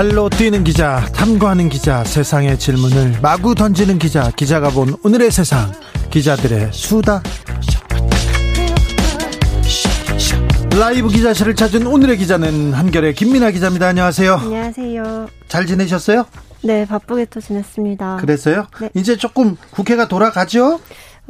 발로 뛰는 기자, 탐구하는 기자, 세상의 질문을 마구 던지는 기자, 기자가 본 오늘의 세상, 기자들의 수다. 라이브 기자실을 찾은 오늘의 기자는 한결의 김민아 기자입니다. 안녕하세요. 안녕하세요. 잘 지내셨어요? 네, 바쁘게 또 지냈습니다. 그랬어요? 네. 이제 조금 국회가 돌아가죠?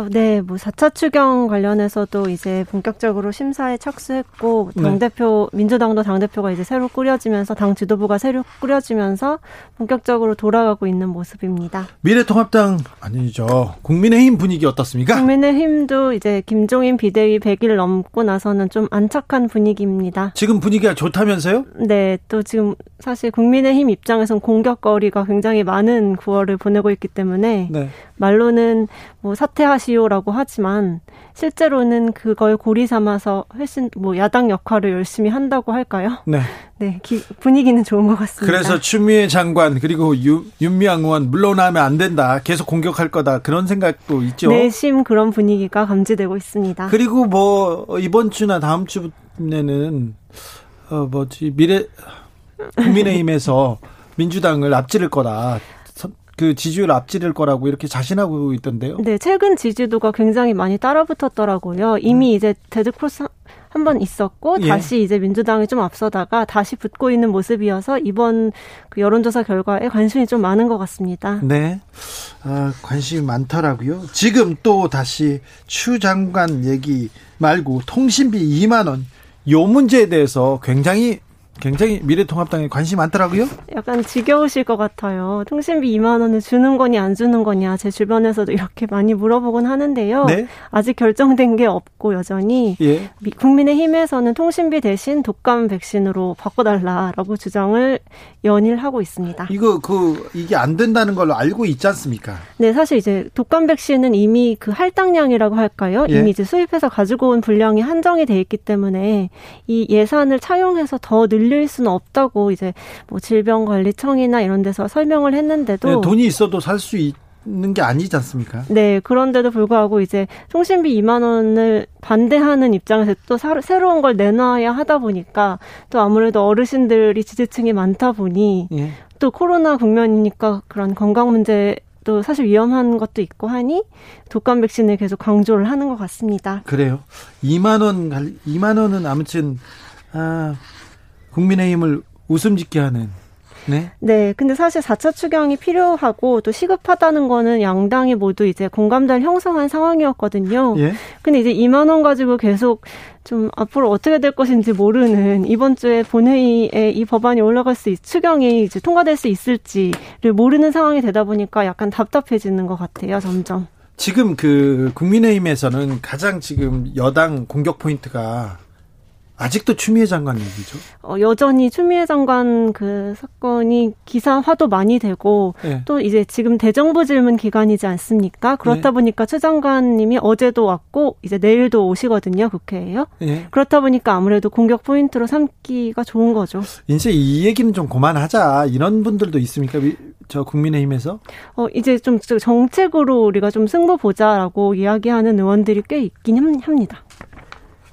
어, 네, 뭐 4차 추경 관련해서도 이제 본격적으로 심사에 착수했고 네. 당대표 민주당도 당대표가 이제 새로 꾸려지면서 당 지도부가 새로 꾸려지면서 본격적으로 돌아가고 있는 모습입니다. 미래통합당 아니죠. 국민의힘 분위기 어떻습니까? 국민의힘도 이제 김종인 비대위 100일 넘고 나서는 좀 안착한 분위기입니다. 지금 분위기가 좋다면서요? 네, 또 지금 사실 국민의힘 입장에선 공격거리가 굉장히 많은 9월을 보내고 있기 때문에 네. 말로는 뭐 사퇴하시 오라고 하지만 실제로는 그걸 고리 삼아서 훨씬 뭐 야당 역할을 열심히 한다고 할까요? 네. 네, 기- 분위기는 좋은 것 같습니다. 그래서 추미애 장관 그리고 유, 윤미향 의원 물러나면 안 된다. 계속 공격할 거다. 그런 생각도 있죠. 내심 그런 분위기가 감지되고 있습니다. 그리고 뭐 이번 주나 다음 주에는 어 뭐지 미래 국민의힘에서 민주당을 앞지를 거다. 선- 그 지지율 앞지를 거라고 이렇게 자신하고 있던데요. 네, 최근 지지도가 굉장히 많이 따라붙었더라고요. 이미 이제 dead cross 한번 있었고 음. 예. 다시 이제 민주당이 좀 앞서다가 다시 붙고 있는 모습이어서 이번 그 여론조사 결과에 관심이 좀 많은 것 같습니다. 네. 아, 관심이 많더라고요. 지금 또 다시 추 장관 얘기 말고 통신비 2만 원. 요 문제에 대해서 굉장히 굉장히 미래통합당에 관심이 많더라고요. 약간 지겨우실 것 같아요. 통신비 2만 원을 주는 거냐 안 주는 거냐 제 주변에서도 이렇게 많이 물어보곤 하는데요. 네. 아직 결정된 게 없고 여전히 예. 미- 국민의힘에서는 통신비 대신 독감 백신으로 바꿔달라라고 주장을 연일 하고 있습니다. 이거 그 이게 안 된다는 걸로 알고 있지 않습니까? 네, 사실 이제 독감 백신은 이미 그 할당량이라고 할까요? 예. 이미 이제 수입해서 가지고 온 분량이 한정이 돼 있기 때문에 이 예산을 차용해서 더 늘릴 수는 없다고 이제 뭐 질병관리청이나 이런 데서 설명을 했는데도 네, 돈이 있어도 살수 있는 게 아니지 않습니까? 네, 그런데도 불구하고 이제 통신비 2만 원을 반대하는 입장에서 또 사- 새로운 걸 내놔야 하다 보니까 또 아무래도 어르신들이 지지층이 많다 보니 예. 또 코로나 국면이니까 그런 건강 문제도 사실 위험한 것도 있고 하니 독감 백신을 계속 강조를 하는 것 같습니다. 그래요. 2만 원, 갈- 2만 원은 아무튼 아, 국민의힘을 웃음 짓게 하는 네. 네, 근데 사실 4차 추경이 필요하고 또 시급하다는 거는 양당이 모두 이제 공감대를 형성한 상황이었거든요. 예. 근데 이제 2만 원 가지고 계속 좀 앞으로 어떻게 될 것인지 모르는 이번 주에 본회의에 이 법안이 올라갈 수 있, 추경이 이제 통과될 수 있을지를 모르는 상황이 되다 보니까 약간 답답해지는 것 같아요, 점점. 지금 그 국민의힘에서는 가장 지금 여당 공격 포인트가 아직도 추미애 장관 얘기죠. 어, 여전히 추미애 장관 그 사건이 기사화도 많이 되고 예. 또 이제 지금 대정부 질문 기간이지 않습니까? 그렇다 네. 보니까 추 장관님이 어제도 왔고 이제 내일도 오시거든요, 국회에요. 예. 그렇다 보니까 아무래도 공격 포인트로 삼기가 좋은 거죠. 이제 이 얘기는 좀 그만하자. 이런 분들도 있습니까? 미- 저 국민의힘에서? 어, 이제 좀 정책으로 우리가 좀 승부 보자라고 이야기하는 의원들이 꽤 있긴 함- 합니다.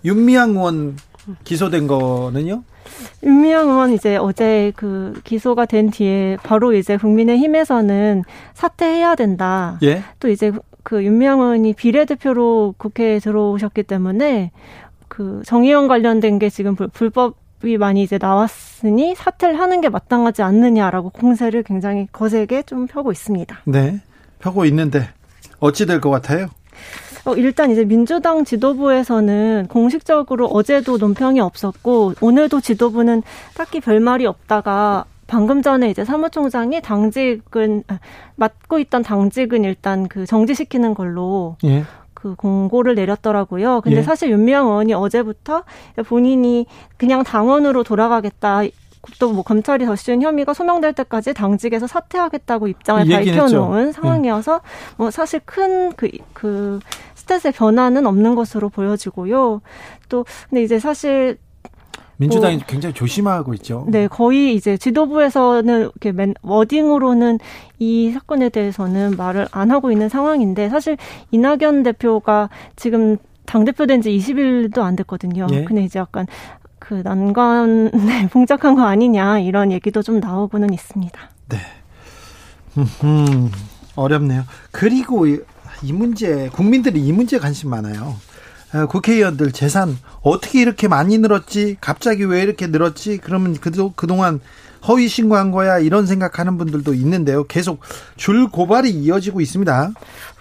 윤미향 의원 기소된 거는요? 윤미향 의원 이제 어제 그 기소가 된 뒤에 바로 이제 국민의힘에서는 사퇴해야 된다. 예. 또 이제 그 윤미향 의원이 비례대표로 국회에 들어오셨기 때문에 그 정의원 관련된 게 지금 불- 불법이 많이 이제 나왔으니 사퇴를 하는 게 마땅하지 않느냐라고 공세를 굉장히 거세게 좀 펴고 있습니다. 네. 펴고 있는데 어찌 될 것 같아요? 어, 일단 이제 민주당 지도부에서는 공식적으로 어제도 논평이 없었고 오늘도 지도부는 딱히 별 말이 없다가 방금 전에 이제 사무총장이 당직은 아, 맡고 있던 당직은 일단 그 정지시키는 걸로 예. 그 공고를 내렸더라고요. 근데 예. 사실 윤미향 의원이 어제부터 본인이 그냥 당원으로 돌아가겠다. 또 뭐 검찰이 덧씌운 혐의가 소명될 때까지 당직에서 사퇴하겠다고 입장을 밝혀놓은 했죠. 상황이어서 뭐 사실 큰 그그 그 스탯의 변화는 없는 것으로 보여지고요. 또 근데 이제 사실 민주당이 뭐, 굉장히 조심하고 있죠. 네, 거의 이제 지도부에서는 이렇게 맨 워딩으로는 이 사건에 대해서는 말을 안 하고 있는 상황인데 사실 이낙연 대표가 지금 당 대표 된 지 20일도 안 됐거든요. 예? 근데 이제 약간 그 난관에 봉착한 거 아니냐 이런 얘기도 좀 나오고는 있습니다. 네. 음, 어렵네요. 그리고 이, 이 문제 국민들이 이 문제 관심 많아요. 어, 국회의원들 재산 어떻게 이렇게 많이 늘었지? 갑자기 왜 이렇게 늘었지? 그러면 그도, 그동안 허위 신고한 거야? 이런 생각하는 분들도 있는데요. 계속 줄 고발이 이어지고 있습니다.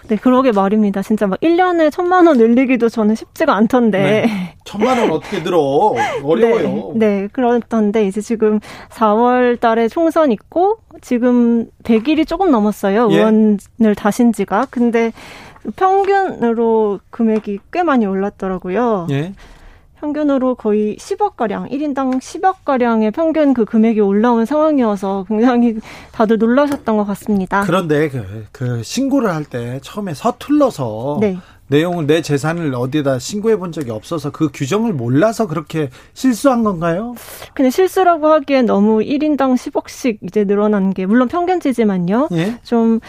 네, 그러게 말입니다. 진짜 막 1년에 천만 원 늘리기도 저는 쉽지가 않던데. 네. 천만 원 어떻게 늘어? 어려워요. 네, 네, 그렇던데 이제 지금 4월 달에 총선 있고 지금 100일이 조금 넘었어요. 예. 의원을 다신 지가. 근데 평균으로 금액이 꽤 많이 올랐더라고요. 예. 평균으로 거의 10억 가량, 1인당 10억 가량의 평균 그 금액이 올라온 상황이어서 굉장히 다들 놀라셨던 것 같습니다. 그런데 그, 그 신고를 할 때 처음에 서툴러서 네. 내용을 내 재산을 어디에다 신고해 본 적이 없어서 그 규정을 몰라서 그렇게 실수한 건가요? 근데 실수라고 하기엔 너무 1인당 10억씩 이제 늘어난 게 물론 평균치지만요. 예? 좀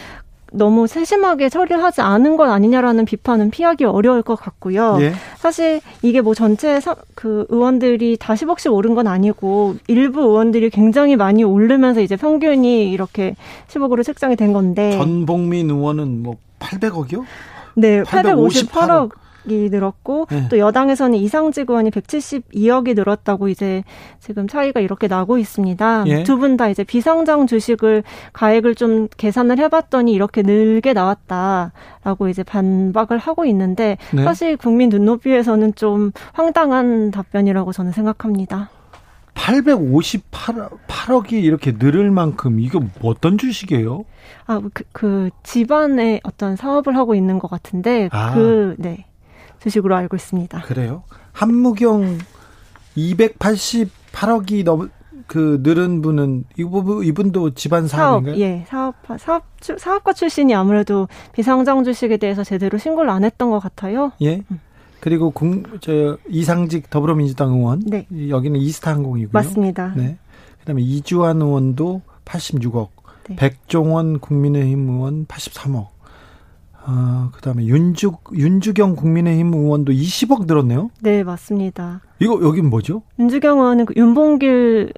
너무 세심하게 처리를 하지 않은 것 아니냐라는 비판은 피하기 어려울 것 같고요. 예. 사실 이게 뭐 전체 사, 그 의원들이 다 10억씩 오른 건 아니고 일부 의원들이 굉장히 많이 오르면서 이제 평균이 이렇게 10억으로 책정이 된 건데 전복민 의원은 뭐 800억이요? 네, 858억. 858억. 이 늘었고 네. 또 여당에서는 이상직 의원이 172억이 늘었다고 이제 지금 차이가 이렇게 나고 있습니다. 예. 두분 다 이제 비상장 주식을 가액을 좀 계산을 해봤더니 이렇게 늘게 나왔다라고 이제 반박을 하고 있는데 네. 사실 국민 눈높이에서는 좀 황당한 답변이라고 저는 생각합니다. 858억이 이렇게 늘을 만큼 이거 어떤 주식이에요? 아, 그, 그 집안에 어떤 사업을 하고 있는 것 같은데 아. 그 네. 주식으로 알고 있습니다. 그래요? 한무경 288억이 넘, 그 늘은 분은 이분 이분도 집안 사업인가요? 사업, 예, 사업 사업 사업가 출신이 아무래도 비상장 주식에 대해서 제대로 신고를 안 했던 것 같아요. 예. 음. 그리고 공, 저 이상직 더불어민주당 의원, 네. 여기는 이스타 항공이고요. 맞습니다. 네. 그다음에 이주환 의원도 86억, 네. 백종원 국민의힘 의원 83억. 아, 그다음에 윤주 윤주경 국민의힘 의원도 20억 늘었네요. 네, 맞습니다. 이거 여긴 뭐죠? 윤주경 의원은 그 윤봉길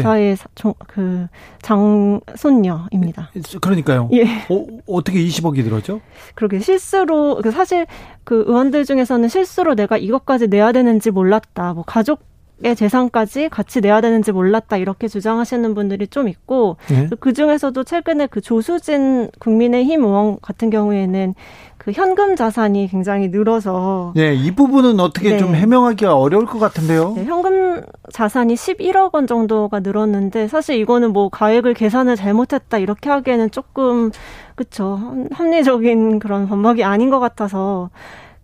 사의 네. 그 장손녀입니다. 그러니까요. 예. 어, 어떻게 20억이 들었죠? 그러게 실수로 그 사실 그 의원들 중에서는 실수로 내가 이것까지 내야 되는지 몰랐다. 뭐 가족 의 재산까지 같이 내야 되는지 몰랐다 이렇게 주장하시는 분들이 좀 있고 네. 그 중에서도 최근에 그 조수진 국민의힘 의원 같은 경우에는 그 현금 자산이 굉장히 늘어서 네, 이 부분은 어떻게 네. 좀 해명하기가 어려울 것 같은데요. 네, 현금 자산이 11억 원 정도가 늘었는데 사실 이거는 뭐 가액을 계산을 잘못했다 이렇게 하기에는 조금 그쵸 합리적인 그런 반박이 아닌 것 같아서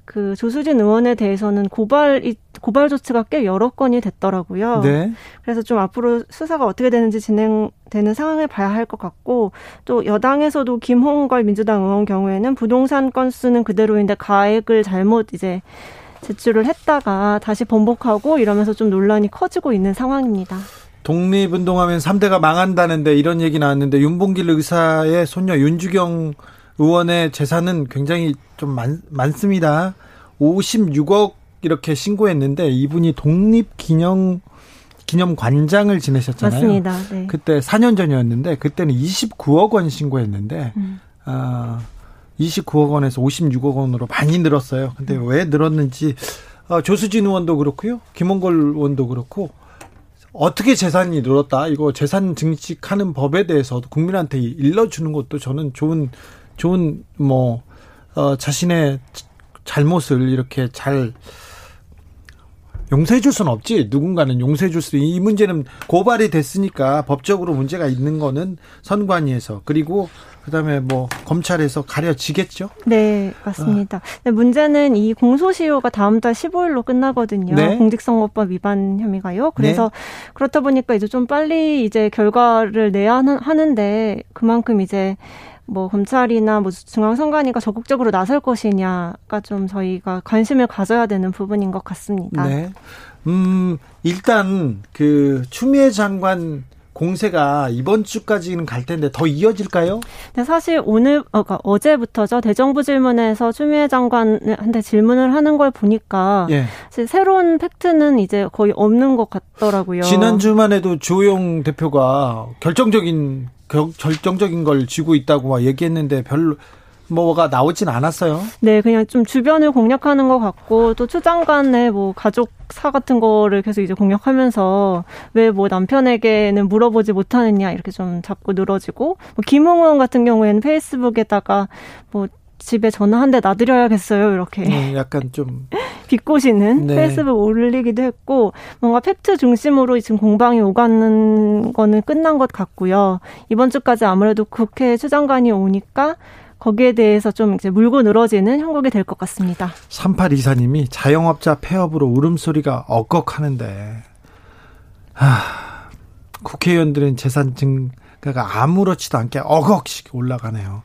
그 조수진 의원에 대해서는 고발이 고발 조치가 꽤 여러 건이 됐더라고요. 네. 그래서 좀 앞으로 수사가 어떻게 되는지 진행되는 상황을 봐야 할 것 같고 또 여당에서도 김홍걸 민주당 의원 경우에는 부동산 건수는 그대로인데 가액을 잘못 이제 제출을 했다가 다시 번복하고 이러면서 좀 논란이 커지고 있는 상황입니다. 독립운동하면 3대가 망한다는데 이런 얘기 나왔는데 윤봉길 의사의 손녀 윤주경 의원의 재산은 굉장히 좀 많, 많습니다. 56억 이렇게 신고했는데 이분이 독립기념 기념관장을 지내셨잖아요. 맞습니다. 네. 그때 4년 전이었는데 그때는 29억 원 신고했는데 음. 아 29억 원에서 56억 원으로 많이 늘었어요. 근데 음. 왜 늘었는지 어, 조수진 의원도 그렇고요. 김원걸 의원도 그렇고 어떻게 재산이 늘었다. 이거 재산 증식하는 법에 대해서 국민한테 일러주는 것도 저는 좋은 좋은 뭐 어, 자신의 잘못을 이렇게 잘 용서해 줄 수는 없지. 누군가는 용서해 줄 수. 이 문제는 고발이 됐으니까 법적으로 문제가 있는 거는 선관위에서 그리고 그다음에 뭐 검찰에서 가려지겠죠? 네, 맞습니다. 아. 문제는 이 공소시효가 다음 달 15일로 끝나거든요. 네. 공직선거법 위반 혐의가요. 그래서 네. 그렇다 보니까 이제 좀 빨리 이제 결과를 내야 하는데 그만큼 이제 뭐 검찰이나 뭐 중앙선관위가 적극적으로 나설 것이냐가 좀 저희가 관심을 가져야 되는 부분인 것 같습니다. 네. 음, 일단 그 추미애 장관 공세가 이번 주까지는 갈 텐데 더 이어질까요? 네, 사실 오늘 어, 그러니까 어제부터죠 대정부 질문에서 추미애 장관한테 질문을 하는 걸 보니까 예. 새로운 팩트는 이제 거의 없는 것 같더라고요. 지난 주만 해도 주호영 대표가 결정적인 결정적인 걸 쥐고 있다고 막 얘기했는데 별로 뭐가 나오진 않았어요. 네, 그냥 좀 주변을 공략하는 것 같고 또 추장관의 뭐 가족사 같은 거를 계속 이제 공략하면서 왜 뭐 남편에게는 물어보지 못하느냐 이렇게 좀 자꾸 늘어지고 뭐 김웅 의원 같은 경우에는 페이스북에다가 뭐 집에 전화 한 대 놔드려야겠어요 이렇게 네, 약간 좀 비꼬시는 네. 페이스북 올리기도 했고 뭔가 팩트 중심으로 지금 공방이 오가는 거는 끝난 것 같고요 이번 주까지 아무래도 국회 추장관이 오니까 거기에 대해서 좀 이제 물고 늘어지는 형국이 될 것 같습니다. 3824님이 자영업자 폐업으로 울음소리가 억걱하는데 하, 국회의원들은 재산 증가가 아무렇지도 않게 억억씩 올라가네요.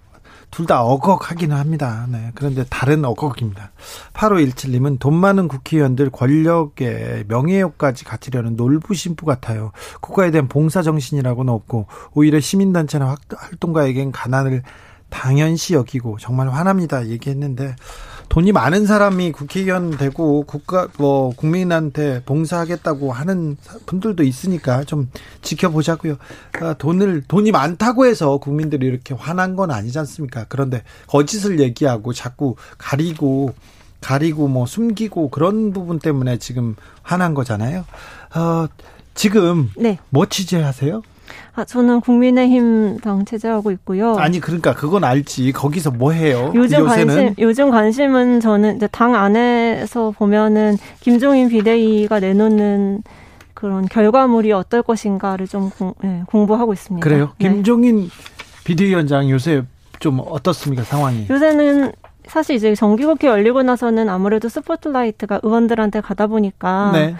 둘다 억억하기는 합니다. 네. 그런데 다른 억억입니다. 8517님은 돈 많은 국회의원들 권력에 명예욕까지 갖추려는 놀부심부 같아요. 국가에 대한 봉사정신이라고는 없고 오히려 시민단체나 활동가에겐 가난을 당연시 여기고 정말 화납니다 얘기했는데 돈이 많은 사람이 국회의원 되고 국가 뭐 국민한테 봉사하겠다고 하는 분들도 있으니까 좀 지켜보자고요. 아, 돈을 돈이 많다고 해서 국민들이 이렇게 화난 건 아니지 않습니까? 그런데 거짓을 얘기하고 자꾸 가리고 가리고 뭐 숨기고 그런 부분 때문에 지금 화난 거잖아요. 어, 지금 네. 뭐 취재하세요? 아, 저는 국민의힘 당 체제하고 있고요. 아니 그러니까 그건 알지. 거기서 뭐 해요? 요즘 요새는? 관심 요즘 관심은 저는 이제 당 안에서 보면은 김종인 비대위가 내놓는 그런 결과물이 어떨 것인가를 좀 공, 네, 공부하고 있습니다. 그래요? 네. 김종인 비대위원장 요새 좀 어떻습니까 상황이? 요새는 사실 이제 정기국회 열리고 나서는 아무래도 스포트라이트가 의원들한테 가다 보니까 네.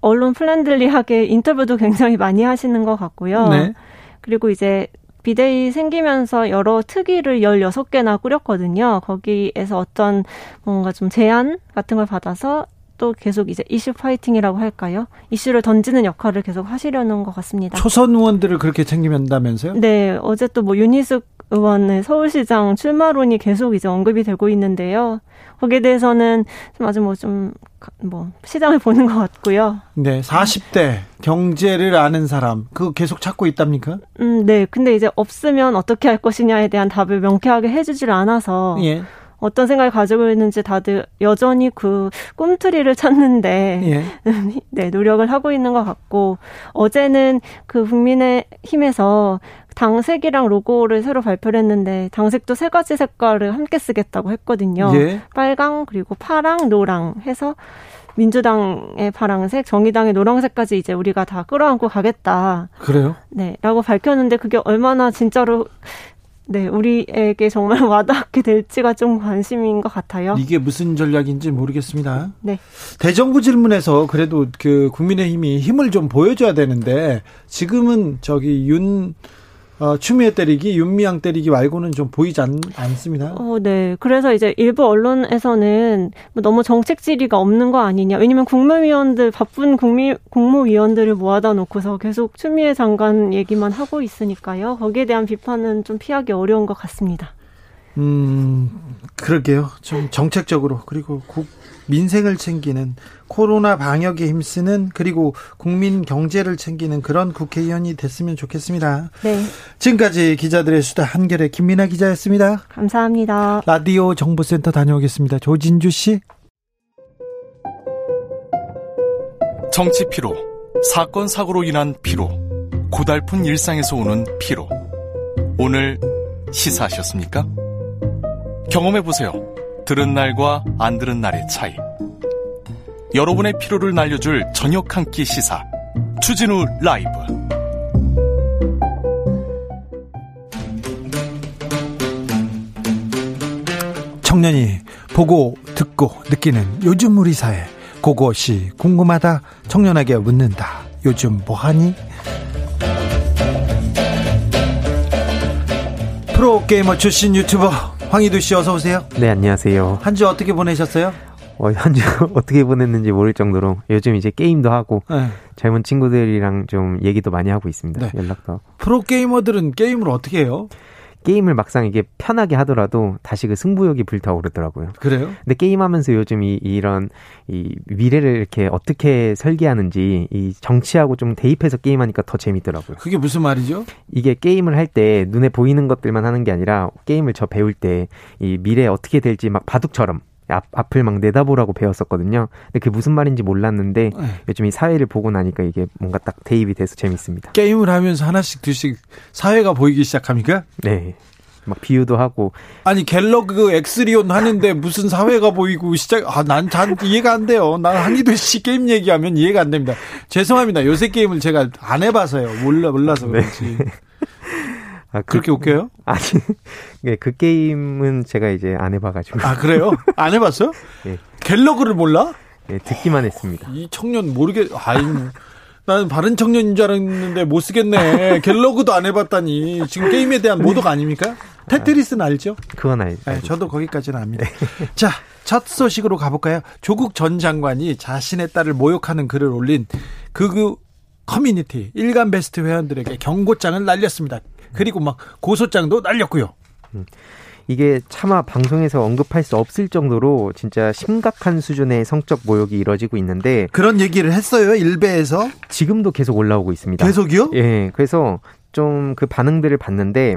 언론 friendly하게 인터뷰도 굉장히 많이 하시는 것 같고요. 네. 그리고 이제 비대위 생기면서 여러 특위를 16개나 꾸렸거든요. 거기에서 어떤 뭔가 좀 제안 같은 걸 받아서 또 계속 이제 issue fighting이라고 할까요? 이슈를 던지는 역할을 계속 하시려는 것 같습니다. 초선 의원들을 그렇게 챙기신다면서요? 네, 어제 또 뭐 윤희숙 의원의 서울시장 출마론이 계속 이제 언급이 되고 있는데요. 거기에 대해서는 좀 아주 뭐좀뭐 시장을 보는 것 같고요. 네, 40대 경제를 아는 사람 그거 계속 찾고 있답니까? 음, 네. 근데 이제 없으면 어떻게 할 것이냐에 대한 답을 명쾌하게 해주질 않아서 예. 어떤 생각을 가지고 있는지 다들 여전히 그 꿈틀이를 찾는데 예. 네 노력을 하고 있는 것 같고 어제는 그 국민의 힘에서 당색이랑 로고를 새로 발표를 했는데 당색도 세 가지 색깔을 함께 쓰겠다고 했거든요. 예. 빨강 그리고 파랑 노랑 해서 민주당의 파랑색, 정의당의 노란색까지 이제 우리가 다 끌어안고 가겠다. 그래요? 네, 라고 밝혔는데 그게 얼마나 진짜로 네, 우리에게 정말 와닿게 될지가 좀 관심인 것 같아요. 이게 무슨 전략인지 모르겠습니다. 네. 대정부 질문에서 그래도 그 국민의힘이 힘을 좀 보여줘야 되는데 지금은 저기 윤 어, 추미애 때리기, 윤미향 때리기 말고는 좀 보이지 않, 않습니다. 어, 네. 그래서 이제 일부 언론에서는 뭐 너무 정책 질의가 없는 거 아니냐. 왜냐면 국무위원들, 바쁜 국미, 국무위원들을 모아다 놓고서 계속 추미애 장관 얘기만 하고 있으니까요. 거기에 대한 비판은 좀 피하기 어려운 것 같습니다. 음, 그러게요. 좀 정책적으로 그리고 국, 민생을 챙기는 코로나 방역에 힘쓰는 그리고 국민 경제를 챙기는 그런 국회의원이 됐으면 좋겠습니다. 네. 지금까지 기자들의 수다 한결의 김민아 기자였습니다. 감사합니다. 라디오 정보센터 다녀오겠습니다. 조진주 씨. 정치 피로, 사건 사고로 인한 피로, 고달픈 일상에서 오는 피로. 오늘 시사하셨습니까? 경험해 보세요. 들은 날과 안 들은 날의 차이. 여러분의 피로를 날려줄 저녁 한 끼 시사. 추진우 라이브. 청년이 보고 듣고 느끼는 요즘 우리 사회. 그것이 궁금하다 청년에게 묻는다. 요즘 뭐하니? 프로게이머 출신 유튜버 황희두 씨 어서 오세요 네, 안녕하세요. 한 주 어떻게 보내셨어요? 어, 한주 어떻게 보냈는지 모를 정도로 요즘 이제 게임도 하고 네. 젊은 친구들이랑 좀 얘기도 많이 하고 있습니다. 네. 연락도 하고. 프로 게이머들은 게임을 어떻게 해요? 게임을 막상 이게 편하게 하더라도 다시 그 승부욕이 불타오르더라고요. 그래요? 근데 게임하면서 요즘 이, 이런 이 미래를 이렇게 어떻게 설계하는지 이 정치하고 좀 대입해서 게임하니까 더 재밌더라고요. 그게 무슨 말이죠? 이게 게임을 할 때 눈에 보이는 것들만 하는 게 아니라 게임을 저 배울 때 이 미래 어떻게 될지 막 바둑처럼 앞, 앞을 막 내다보라고 배웠었거든요. 근데 그게 무슨 말인지 몰랐는데 네. 요즘 이 사회를 보고 나니까 이게 뭔가 딱 대입이 돼서 재밌습니다. 게임을 하면서 하나씩 둘씩 사회가 보이기 시작합니까? 네. 막 비유도 하고 아니 갤러그 엑스리온 하는데 무슨 사회가 보이고 시작 아난 잘 이해가 안 돼요. 난 한기도 씨 게임 얘기하면 이해가 안 됩니다. 죄송합니다. 요새 게임을 제가 안 해봐서요. 몰라 몰라서 그렇지. 아, 그, 그렇게 웃겨요? 아니 네, 그 게임은 제가 이제 안 해봐가지고 아 그래요? 안 해봤어요? 예. 갤러그를 몰라? 네, 듣기만 했습니다. 이 청년 모르겠. 아이 나는 바른 청년인 줄 알았는데 못 쓰겠네. 갤러그도 안 해봤다니 지금 게임에 대한 모독 아닙니까? 테트리스는 알죠? 그건 알, 네, 저도 거기까지는 압니다. 자, 첫 소식으로 가볼까요? 조국 전 장관이 자신의 딸을 모욕하는 글을 올린 극우 커뮤니티 일간 베스트 회원들에게 경고장을 날렸습니다. 그리고 막 고소장도 날렸고요. 이게 차마 방송에서 언급할 수 없을 정도로 진짜 심각한 수준의 성적 모욕이 이뤄지고 있는데 그런 얘기를 했어요. 일베에서 지금도 계속 올라오고 있습니다. 계속이요? 예, 그래서 좀 그 반응들을 봤는데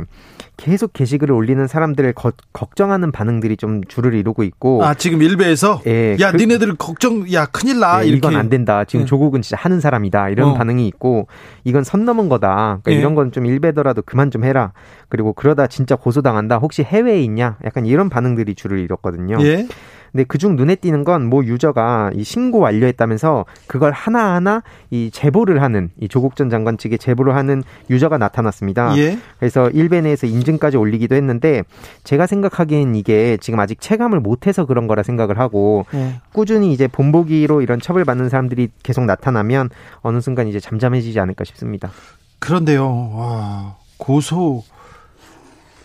계속 게시글을 올리는 사람들을 거- 걱정하는 반응들이 좀 줄을 이루고 있고 아 지금 일베에서 예, 야 그- 니네들 걱정 야 큰일 나 예, 이렇게 이건 안 된다. 지금 예. 조국은 진짜 하는 사람이다. 이런 어. 반응이 있고 이건 선 넘은 거다. 그러니까 예. 이런 건 좀 일배더라도 그만 좀 해라. 그리고 그러다 진짜 고소당한다. 혹시 해외에 있냐? 약간 이런 반응들이 줄을 이뤘거든요. 예. 근데 그중 눈에 띄는 건 모 유저가 이 신고 완료했다면서 그걸 하나하나 이 제보를 하는 이 조국 전 장관 측에 제보를 하는 유저가 나타났습니다. 예. 그래서 일베 내에서 인증까지 올리기도 했는데 제가 생각하기엔 이게 지금 아직 체감을 못해서 그런 거라 생각을 하고 예. 꾸준히 이제 본보기로 이런 처벌받는 사람들이 계속 나타나면 어느 순간 이제 잠잠해지지 않을까 싶습니다. 그런데요. 와, 고소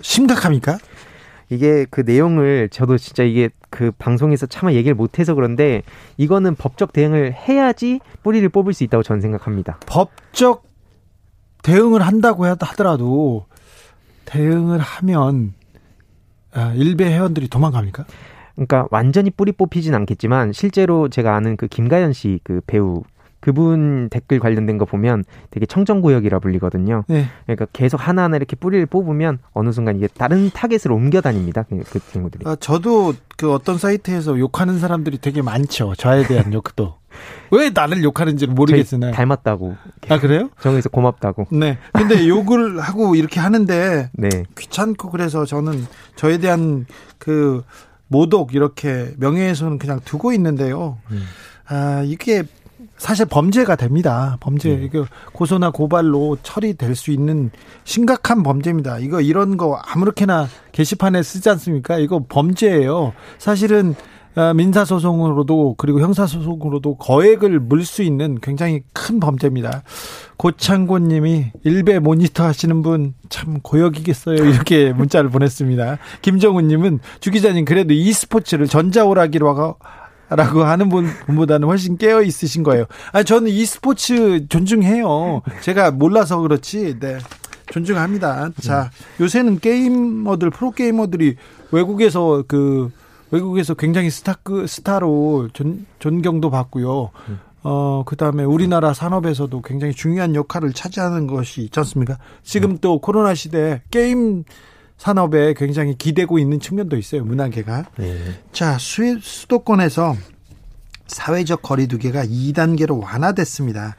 심각합니까? 이게 그 내용을 저도 진짜 이게 그 방송에서 차마 얘기를 못해서 그런데 이거는 법적 대응을 해야지 뿌리를 뽑을 수 있다고 저는 생각합니다. 법적 대응을 한다고 하더라도 대응을 하면 아, 일베 회원들이 도망갑니까? 그러니까 완전히 뿌리 뽑히진 않겠지만 실제로 제가 아는 그 김가연 씨 그 배우 그분 댓글 관련된 거 보면 되게 청정구역이라 불리거든요. 네. 그러니까 계속 하나하나 이렇게 뿌리를 뽑으면 어느 순간 이게 다른 타겟으로 옮겨 다닙니다. 그, 그 친구들이. 아, 저도 그 어떤 사이트에서 욕하는 사람들이 되게 많죠. 저에 대한 욕도. 왜 나를 욕하는지 는 모르겠으나. 닮았다고. 아, 그래요? 정에서 고맙다고. 네. 근데 욕을 하고 이렇게 하는데 네. 귀찮고 그래서 저는 저에 대한 그 모독 이렇게 명예훼손은 그냥 두고 있는데요. 음. 아, 이게 사실 범죄가 됩니다. 범죄. 네. 이거 고소나 고발로 처리될 수 있는 심각한 범죄입니다. 이거 이런 거 아무렇게나 게시판에 쓰지 않습니까? 이거 범죄예요. 사실은 아, 민사 소송으로도 그리고 형사 소송으로도 거액을 물 수 있는 굉장히 큰 범죄입니다. 고창곤 님이 일베 모니터 하시는 분 참 고역이겠어요. 이렇게 문자를 보냈습니다. 김정훈 님은 주 기자님 그래도 e스포츠를 전자오락기로 하고 라고 하는 분, 분보다는 훨씬 깨어 있으신 거예요. 아, 저는 e스포츠 존중해요. 제가 몰라서 그렇지, 네. 존중합니다. 자, 요새는 게이머들, 프로게이머들이 외국에서 그, 외국에서 굉장히 스타, 그, 스타로 존, 존경도 받고요. 어, 그 다음에 우리나라 산업에서도 굉장히 중요한 역할을 차지하는 것이 있지 않습니까? 지금 또 코로나 시대에 게임 산업에 굉장히 기대고 있는 측면도 있어요. 문화계가. 네. 자, 수, 수도권에서 사회적 거리두기가 2단계로 완화됐습니다.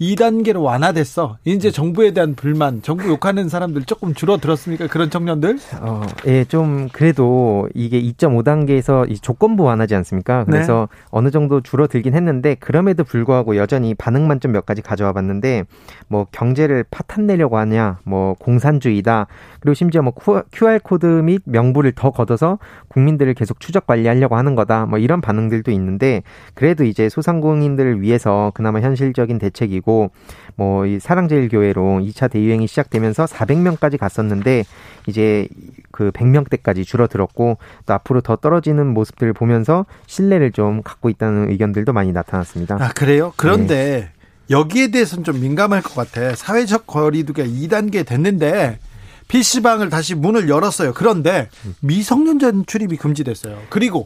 2단계로 완화됐어. 이제 정부에 대한 불만, 정부 욕하는 사람들 조금 줄어들었습니까? 그런 청년들? 어, 예, 좀 그래도 이게 2.5단계에서 이 조건부 완화지 않습니까? 그래서 네. 어느 정도 줄어들긴 했는데 그럼에도 불구하고 여전히 반응 만점 몇 가지 가져와 봤는데 뭐 경제를 파탄 내려고 하냐, 뭐 공산주의다. 그리고 심지어 뭐 QR 코드 및 명부를 더 걷어서 국민들을 계속 추적 관리하려고 하는 거다. 뭐 이런 반응들도 있는데 그래도 이제 소상공인들을 위해서 그나마 현실적인 대책이고 뭐 이 사랑제일교회로 2차 대유행이 시작되면서 400명까지 갔었는데 이제 그 100명대까지 줄어들었고 또 앞으로 더 떨어지는 모습들을 보면서 신뢰를 좀 갖고 있다는 의견들도 많이 나타났습니다. 아, 그래요? 그런데 네. 여기에 대해서는 좀 민감할 것 같아. 사회적 거리두기가 2단계 됐는데 PC방을 다시 문을 열었어요. 그런데 미성년자 출입이 금지됐어요. 그리고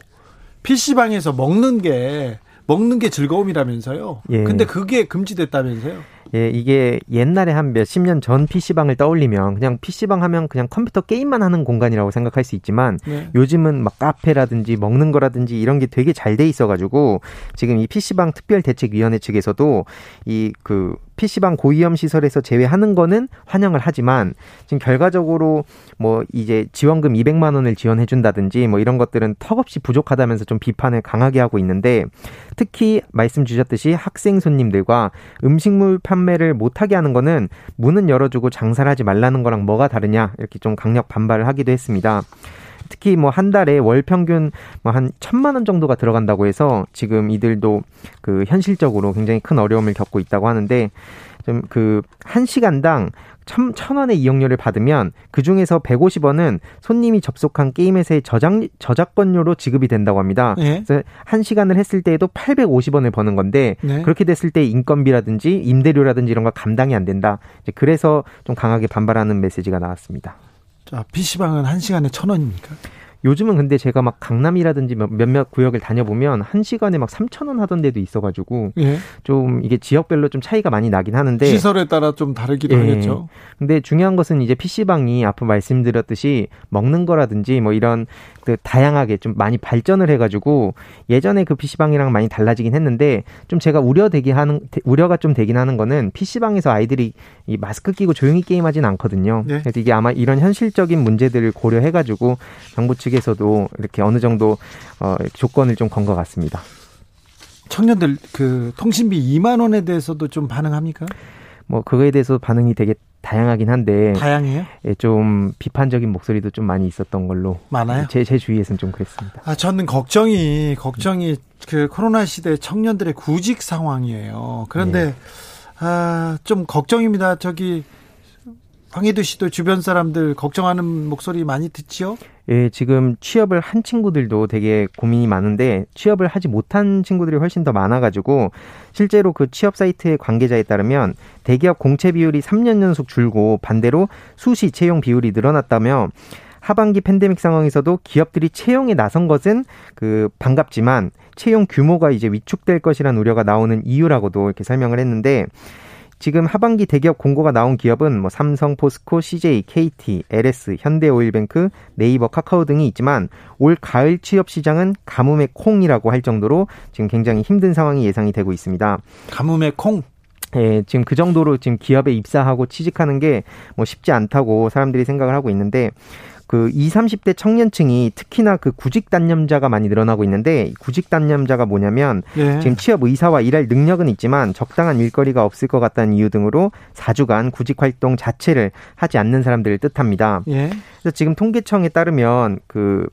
PC방에서 먹는 게 먹는 게 즐거움이라면서요. 예. 근데 그게 금지됐다면서요. 예, 이게 옛날에 한 몇십 년 전 PC방을 떠올리면 그냥 PC방 하면 그냥 컴퓨터 게임만 하는 공간이라고 생각할 수 있지만 네. 요즘은 막 카페라든지 먹는 거라든지 이런 게 되게 잘 돼 있어 가지고 지금 이 PC방 특별 대책 위원회 측에서도 이그 PC방 고위험 시설에서 제외하는 거는 환영을 하지만 지금 결과적으로 뭐 이제 지원금 200만 원을 지원해 준다든지 뭐 이런 것들은 턱없이 부족하다면서 좀 비판을 강하게 하고 있는데 특히 말씀 주셨듯이 학생 손님들과 음식물 판 매를 못 하게 하는 거는 문은 열어주고 장사를 하지 말라는 거랑 뭐가 다르냐 이렇게 좀 강력 반발을 하기도 했습니다. 특히 뭐 한 달에 월 평균 뭐 한 천만 원 정도가 들어간다고 해서 지금 이들도 그 현실적으로 굉장히 큰 어려움을 겪고 있다고 하는데 좀 그 한 시간당 천, 천 원의 이용료를 받으면 그 중에서 150원은 손님이 접속한 게임에서의 저작, 저작권료로 지급이 된다고 합니다. 네. 그래서 한 시간을 했을 때에도 850원을 버는 건데 네. 그렇게 됐을 때 인건비라든지 임대료라든지 이런 거 감당이 안 된다. 그래서 좀 강하게 반발하는 메시지가 나왔습니다. 자, PC방은 한 시간에 천 원입니까? 요즘은 근데 제가 막 강남이라든지 몇몇 구역을 다녀보면 한 시간에 막 3천 원 하던 데도 있어가지고 예. 좀 이게 지역별로 좀 차이가 많이 나긴 하는데 시설에 따라 좀 다르기도 예. 하겠죠. 근데 중요한 것은 이제 PC방이 앞서 말씀드렸듯이 먹는 거라든지 뭐 이런 그 다양하게 좀 많이 발전을 해가지고 예전에 그 PC방이랑 많이 달라지긴 했는데 좀 제가 우려되게 하는 우려가 좀 되긴 하는 거는 PC방에서 아이들이 이 마스크 끼고 조용히 게임하진 않거든요. 네. 그래서 이게 아마 이런 현실적인 문제들을 고려해가지고 정부 측에서도 이렇게 어느 정도 어, 조건을 좀 건 것 같습니다. 청년들 그 통신비 2만 원에 대해서도 좀 반응합니까? 뭐 그거에 대해서 반응이 되게 다양하긴 한데 다양해요? 예, 좀 비판적인 목소리도 좀 많이 있었던 걸로 많아요. 제, 제 주위에서는 좀 그랬습니다. 아 저는 걱정이 걱정이 그 코로나 시대 청년들의 구직 상황이에요. 그런데 네. 아좀 걱정입니다. 저기 황희두 씨도 주변 사람들 걱정하는 목소리 많이 듣지요? 예, 지금 취업을 한 친구들도 되게 고민이 많은데 취업을 하지 못한 친구들이 훨씬 더 많아가지고 실제로 그 취업 사이트의 관계자에 따르면 대기업 공채 비율이 3년 연속 줄고 반대로 수시 채용 비율이 늘어났다며 하반기 팬데믹 상황에서도 기업들이 채용에 나선 것은 그 반갑지만 채용 규모가 이제 위축될 것이라는 우려가 나오는 이유라고도 이렇게 설명을 했는데 지금 하반기 대기업 공고가 나온 기업은 뭐 삼성, 포스코, CJ, KT, LS, 현대오일뱅크, 네이버, 카카오 등이 있지만 올 가을 취업 시장은 가뭄의 콩이라고 할 정도로 지금 굉장히 힘든 상황이 예상이 되고 있습니다. 가뭄의 콩? 예, 지금 그 정도로 지금 기업에 입사하고 취직하는 게 뭐 쉽지 않다고 사람들이 생각을 하고 있는데 그 20, 30대 청년층이 특히나 그 구직 단념자가 많이 늘어나고 있는데 구직 단념자가 뭐냐면 예. 지금 취업 의사와 일할 능력은 있지만 적당한 일거리가 없을 것 같다는 이유 등으로 4주간 구직 활동 자체를 하지 않는 사람들을 뜻합니다. 예. 그래서 지금 통계청에 따르면 그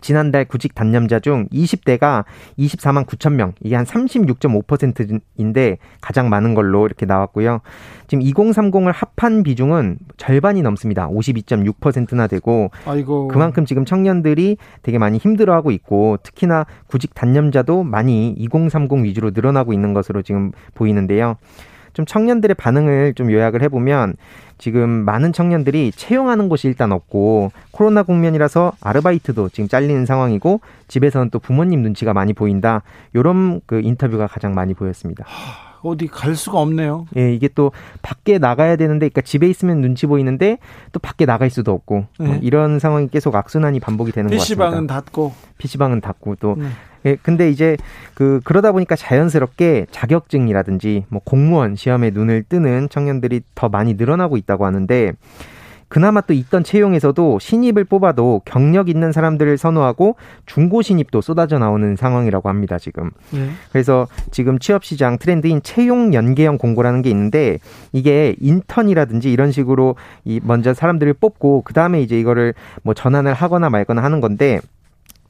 지난달 구직 단념자 중 20대가 24만 9천 명, 이게 한 36.5%인데 가장 많은 걸로 이렇게 나왔고요. 지금 2030을 합한 비중은 절반이 넘습니다. 52.6%나 되고 아이고. 그만큼 지금 청년들이 되게 많이 힘들어하고 있고 특히나 구직 단념자도 많이 2030 위주로 늘어나고 있는 것으로 지금 보이는데요. 좀 청년들의 반응을 좀 요약을 해보면 지금 많은 청년들이 채용하는 곳이 일단 없고 코로나 국면이라서 아르바이트도 지금 잘리는 상황이고 집에서는 또 부모님 눈치가 많이 보인다. 요런 그 인터뷰가 가장 많이 보였습니다. 어디 갈 수가 없네요. 예, 이게 또 밖에 나가야 되는데, 그러니까 집에 있으면 눈치 보이는데 또 밖에 나갈 수도 없고 네. 뭐 이런 상황이 계속 악순환이 반복이 되는 것 같습니다. PC방은 닫고 PC방은 닫고 또 네. 예, 근데 이제 그 그러다 보니까 자연스럽게 자격증이라든지 뭐 공무원 시험에 눈을 뜨는 청년들이 더 많이 늘어나고 있다고 하는데 그나마 또 있던 채용에서도 신입을 뽑아도 경력 있는 사람들을 선호하고 중고 신입도 쏟아져 나오는 상황이라고 합니다, 지금. 네. 그래서 지금 취업 시장 트렌드인 채용 연계형 공고라는 게 있는데 이게 인턴이라든지 이런 식으로 이 먼저 사람들을 뽑고 그다음에 이제 이거를 뭐 전환을 하거나 말거나 하는 건데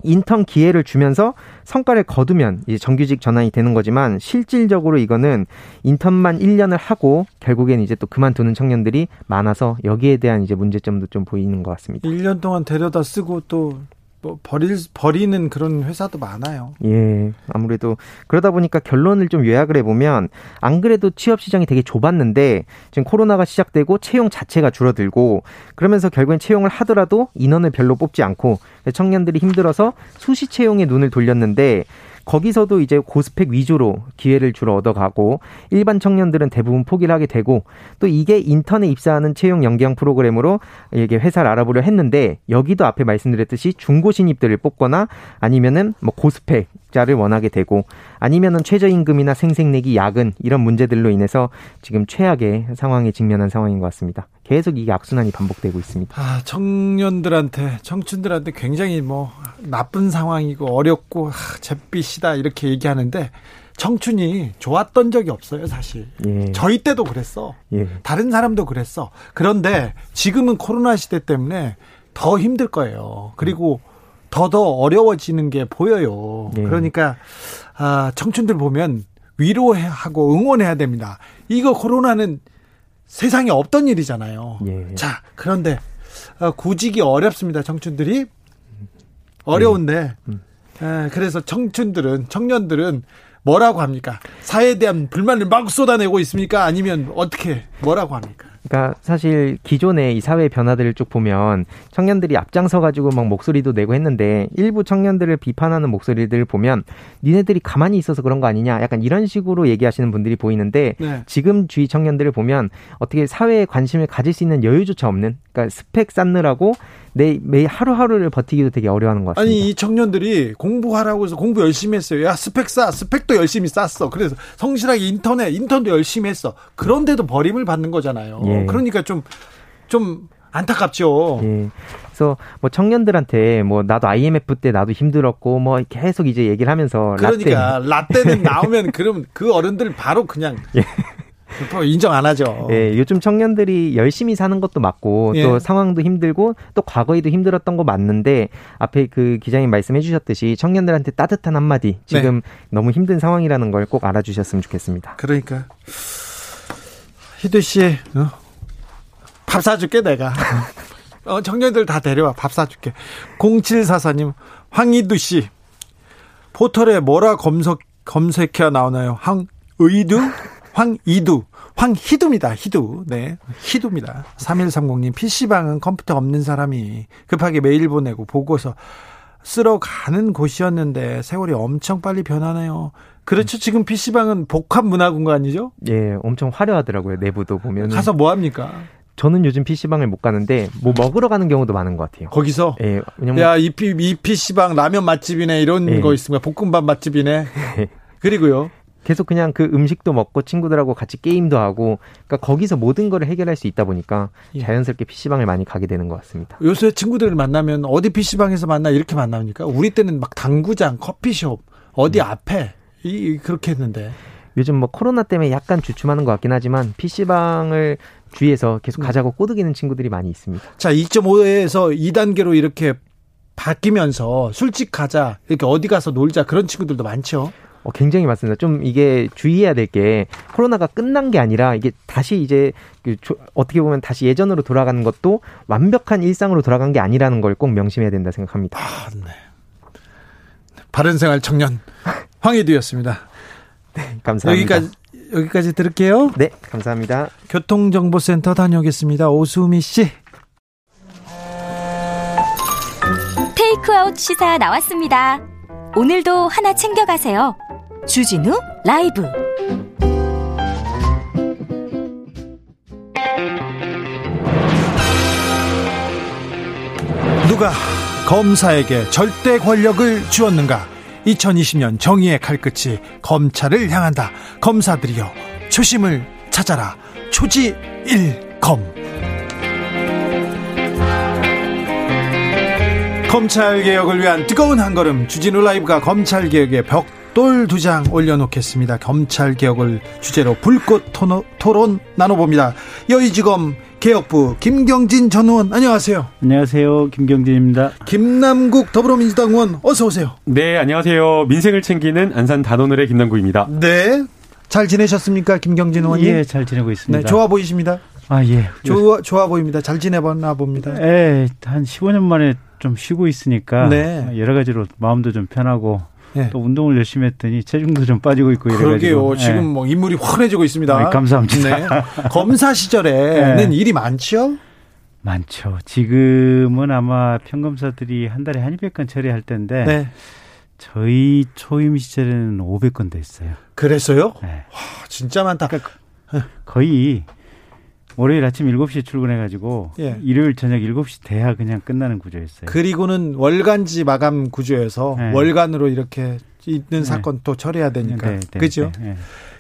인턴 기회를 주면서 성과를 거두면 이제 정규직 전환이 되는 거지만 실질적으로 이거는 인턴만 1년을 하고 결국엔 이제 또 그만두는 청년들이 많아서 여기에 대한 이제 문제점도 좀 보이는 것 같습니다. 1년 동안 데려다 쓰고 또 뭐 버릴 버리는 그런 회사도 많아요. 예, 아무래도 그러다 보니까 결론을 좀 요약을 해보면 안 그래도 취업 시장이 되게 좁았는데 지금 코로나가 시작되고 채용 자체가 줄어들고 그러면서 결국엔 채용을 하더라도 인원을 별로 뽑지 않고 청년들이 힘들어서 수시 채용에 눈을 돌렸는데 거기서도 이제 고스펙 위주로 기회를 주로 얻어가고 일반 청년들은 대부분 포기를 하게 되고 또 이게 인턴에 입사하는 채용 연계형 프로그램으로 이게 회사를 알아보려 했는데 여기도 앞에 말씀드렸듯이 중고 신입들을 뽑거나 아니면은 뭐 고스펙 자를 원하게 되고 아니면은 최저임금이나 생색내기 야근 이런 문제들로 인해서 지금 최악의 상황에 직면한 상황인 것 같습니다. 계속 이게 악순환이 반복되고 있습니다. 아, 청년들한테 청춘들한테 굉장히 뭐 나쁜 상황이고 어렵고 아, 잿빛이다 이렇게 얘기하는데 청춘이 좋았던 적이 없어요, 사실. 예. 저희 때도 그랬어. 예. 다른 사람도 그랬어. 그런데 지금은 코로나 시대 때문에 더 힘들 거예요. 그리고 음. 더더 어려워지는 게 보여요. 네. 그러니까 아, 청춘들 보면 위로하고 응원해야 됩니다. 이거 코로나는 세상에 없던 일이잖아요. 네. 자, 그런데 어, 구직이 어렵습니다. 청춘들이 어려운데 음. 에, 그래서 청춘들은 청년들은 뭐라고 합니까? 사회에 대한 불만을 막 쏟아내고 있습니까? 아니면 어떻게 뭐라고 합니까? 그러니까 사실 기존의 이 사회 변화들을 쭉 보면 청년들이 앞장서 가지고 막 목소리도 내고 했는데 일부 청년들을 비판하는 목소리들을 보면 니네들이 가만히 있어서 그런 거 아니냐 약간 이런 식으로 얘기하시는 분들이 보이는데 네. 지금 주위 청년들을 보면 어떻게 사회에 관심을 가질 수 있는 여유조차 없는 그러니까 스펙 쌓느라고 내 매일 하루하루를 버티기도 되게 어려워하는 것 같습니다. 아니 이 청년들이 공부하라고 해서 공부 열심히 했어요. 야 스펙 쌓 스펙도 열심히 쌓았어. 그래서 성실하게 인터넷 인턴도 열심히 했어. 그런데도 버림을 받는 거잖아요. 예. 그러니까 좀좀 좀 안타깝죠. 예. 그래서 뭐 청년들한테 뭐 나도 IMF 때 나도 힘들었고 뭐 계속 이제 얘기를 하면서 그러니까 라떼. 는 나오면 그럼 그 어른들 바로 그냥 예. 인정 안 하죠. 예, 요즘 청년들이 열심히 사는 것도 맞고 예. 또 상황도 힘들고 또 과거에도 힘들었던 거 맞는데 앞에 그 기자님 말씀해 주셨듯이 청년들한테 따뜻한 한마디 지금 네. 너무 힘든 상황이라는 걸 꼭 알아주셨으면 좋겠습니다. 그러니까 희두 씨, 어? 밥 사줄게 내가. 어, 청년들 다 데려와 밥 사줄게. 0744님, 황희두 씨, 포털에 뭐라 검색, 검색해야 나오나요? 황의두? 황이두, 황희두입니다. 희두. 네. 희두입니다. 3130님, PC방은 컴퓨터 없는 사람이 급하게 메일 보내고 보고서 쓰러 가는 곳이었는데 세월이 엄청 빨리 변하네요. 그렇죠. 지금 PC방은 복합 문화 공간이죠? 예, 엄청 화려하더라고요. 내부도 보면. 가서 뭐 합니까? 저는 요즘 PC방을 못 가는데 뭐 먹으러 가는 경우도 많은 것 같아요. 거기서? 예. 왜냐면 야, 이, 이 PC방 라면 맛집이네 이런 예. 거 있습니다. 볶음밥 맛집이네. 예. 그리고요. 계속 그냥 그 음식도 먹고 친구들하고 같이 게임도 하고 그러니까 거기서 모든 거를 해결할 수 있다 보니까 예. 자연스럽게 PC방을 많이 가게 되는 것 같습니다. 요새 친구들을 만나면 어디 PC방에서 만나 이렇게 만나니까 우리 때는 막 당구장, 커피숍 어디 음. 앞에 이 그렇게 했는데 요즘 뭐 코로나 때문에 약간 주춤하는 것 같긴 하지만 PC방을 주위에서 계속 네. 가자고 꼬드기는 친구들이 많이 있습니다. 자, 2.5에서 2단계로 이렇게 바뀌면서 술집 가자, 이렇게 어디 가서 놀자 그런 친구들도 많죠. 어, 굉장히 맞습니다. 좀 이게 주의해야 될 게 코로나가 끝난 게 아니라 이게 다시 이제 그 조, 어떻게 보면 다시 예전으로 돌아가는 것도 완벽한 일상으로 돌아간 게 아니라는 걸 꼭 명심해야 된다 생각합니다. 아, 네. 바른 생활 청년 황희두였습니다. 네, 감사합니다. 여기까지 여기까지 들을게요. 네, 감사합니다. 교통정보센터 다녀오겠습니다. 오수미 씨. 테이크아웃 시사 나왔습니다. 오늘도 하나 챙겨가세요. 주진우 라이브. 누가 검사에게 절대 권력을 주었는가? 2020년 정의의 칼끝이 검찰을 향한다. 검사들이여 초심을 찾아라. 초지 1검. 검찰개혁을 위한 뜨거운 한걸음 주진우 라이브가 검찰개혁의 벽 돌두장 올려놓겠습니다. 검찰 개혁을 주제로 불꽃 토너, 토론 나눠봅니다. 여의지검 개혁부 김경진 전 의원 안녕하세요. 안녕하세요. 김경진입니다. 김남국 더불어민주당 의원 어서 오세요. 네, 안녕하세요. 민생을 챙기는 안산 단오늘의 김남국입니다. 네. 잘 지내셨습니까, 김경진 의원님? 예, 잘 지내고 있습니다. 네, 좋아 보이십니다. 아, 예. 좋아, 좋아 보입니다. 잘 지내봤나 봅니다. 예, 한 15년 만에 좀 쉬고 있으니까 네. 여러 가지로 마음도 좀 편하고 네. 또 운동을 열심히 했더니 체중도 좀 빠지고 있고 그러게요. 예. 지금 뭐 인물이 환해지고 있습니다. 네, 감사합니다. 네. 검사 시절에는 네. 일이 많죠? 많죠. 지금은 아마 평검사들이 한 달에 한 200건 처리할 텐데 네. 저희 초임 시절에는 500건 됐어요. 그랬어요? 네. 와, 진짜 많다. 그러니까 거의 월요일 아침 7시에 출근해가지고 예. 일요일 저녁 7시 돼야 그냥 끝나는 구조였어요. 그리고는 월간지 마감 구조여서 네. 월간으로 이렇게 있는 네. 사건 또 처리해야 되니까. 네, 네 그죠? 네, 네.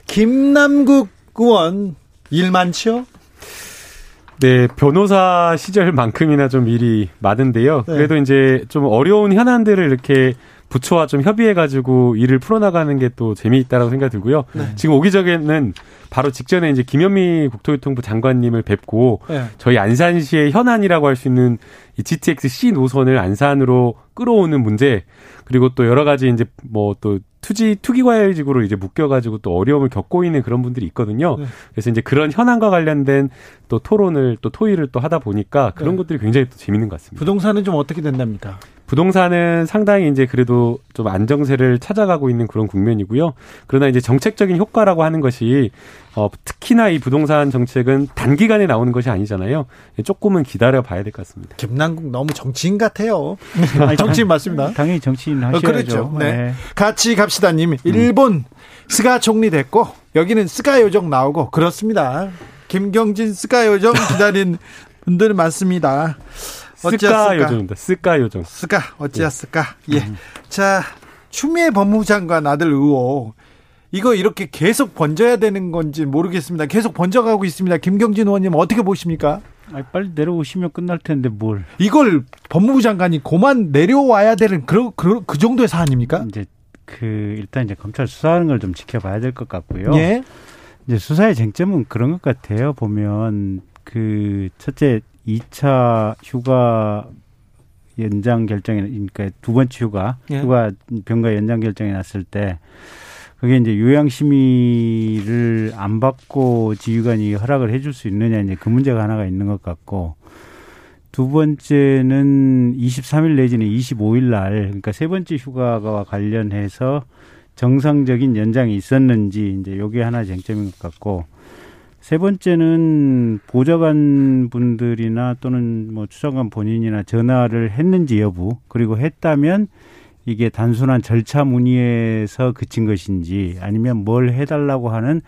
김남국 의원 일 많죠? 네, 변호사 시절만큼이나 좀 일이 많은데요. 그래도 이제 좀 어려운 현안들을 이렇게 부처와 좀 협의해가지고 일을 풀어나가는 게 또 재미있다라고 생각이 들고요. 네. 지금 오기 전에는 바로 직전에 이제 김현미 국토교통부 장관님을 뵙고 네. 저희 안산시의 현안이라고 할 수 있는 이 GTX C 노선을 안산으로 끌어오는 문제 그리고 또 여러 가지 이제 뭐 또 투지 투기과열직으로 이제 묶여가지고 또 어려움을 겪고 있는 그런 분들이 있거든요. 네. 그래서 이제 그런 현안과 관련된 또 토론을 또 토의를 또 하다 보니까 그런 네. 것들이 굉장히 또 재밌는 것 같습니다. 부동산은 좀 어떻게 된답니까? 부동산은 상당히 이제 그래도 좀 안정세를 찾아가고 있는 그런 국면이고요. 그러나 이제 정책적인 효과라고 하는 것이 어, 특히나 이 부동산 정책은 단기간에 나오는 것이 아니잖아요. 조금은 기다려 봐야 될 것 같습니다. 김남국 너무 정치인 같아요. 아니, 정치인 맞습니다. 당연히 정치인 어, 하셔야죠. 어, 그렇죠. 네. 네. 같이 갑시다님. 일본 스가 총리 됐고 여기는 스가 요정 나오고 그렇습니다. 김경진 스가 요정 기다린 분들 많습니다. 스까 요정입니다. 스까 요정. 스까 어찌했을까? 예. 음. 자 추미애 법무부 장관 아들 의혹 이거 이렇게 계속 번져야 되는 건지 모르겠습니다. 계속 번져가고 있습니다. 김경진 의원님 어떻게 보십니까? 아, 빨리 내려오시면 끝날 텐데 뭘? 이걸 법무부 장관이 고만 내려와야 되는 그, 그, 그 정도의 사안입니까? 이제 그 일단 이제 검찰 수사하는 걸 좀 지켜봐야 될 것 같고요. 예. 이제 수사의 쟁점은 그런 것 같아요. 보면 그 첫째 2차 휴가 연장 결정이 그러니까 두 번째 휴가 예. 휴가 병가 연장 결정이 났을 때 그게 이제 요양 심의를 안 받고 지휘관이 허락을 해줄 수 있느냐 이제 그 문제가 하나가 있는 것 같고 두 번째는 23일 내지는 25일 날 그러니까 세 번째 휴가와 관련해서 정상적인 연장이 있었는지 이제 요게 하나 쟁점인 것 같고 세 번째는 보좌관 분들이나 또는 뭐 추장관 본인이나 전화를 했는지 여부 그리고 했다면 이게 단순한 절차 문의에서 그친 것인지 아니면 뭘 해달라고 하는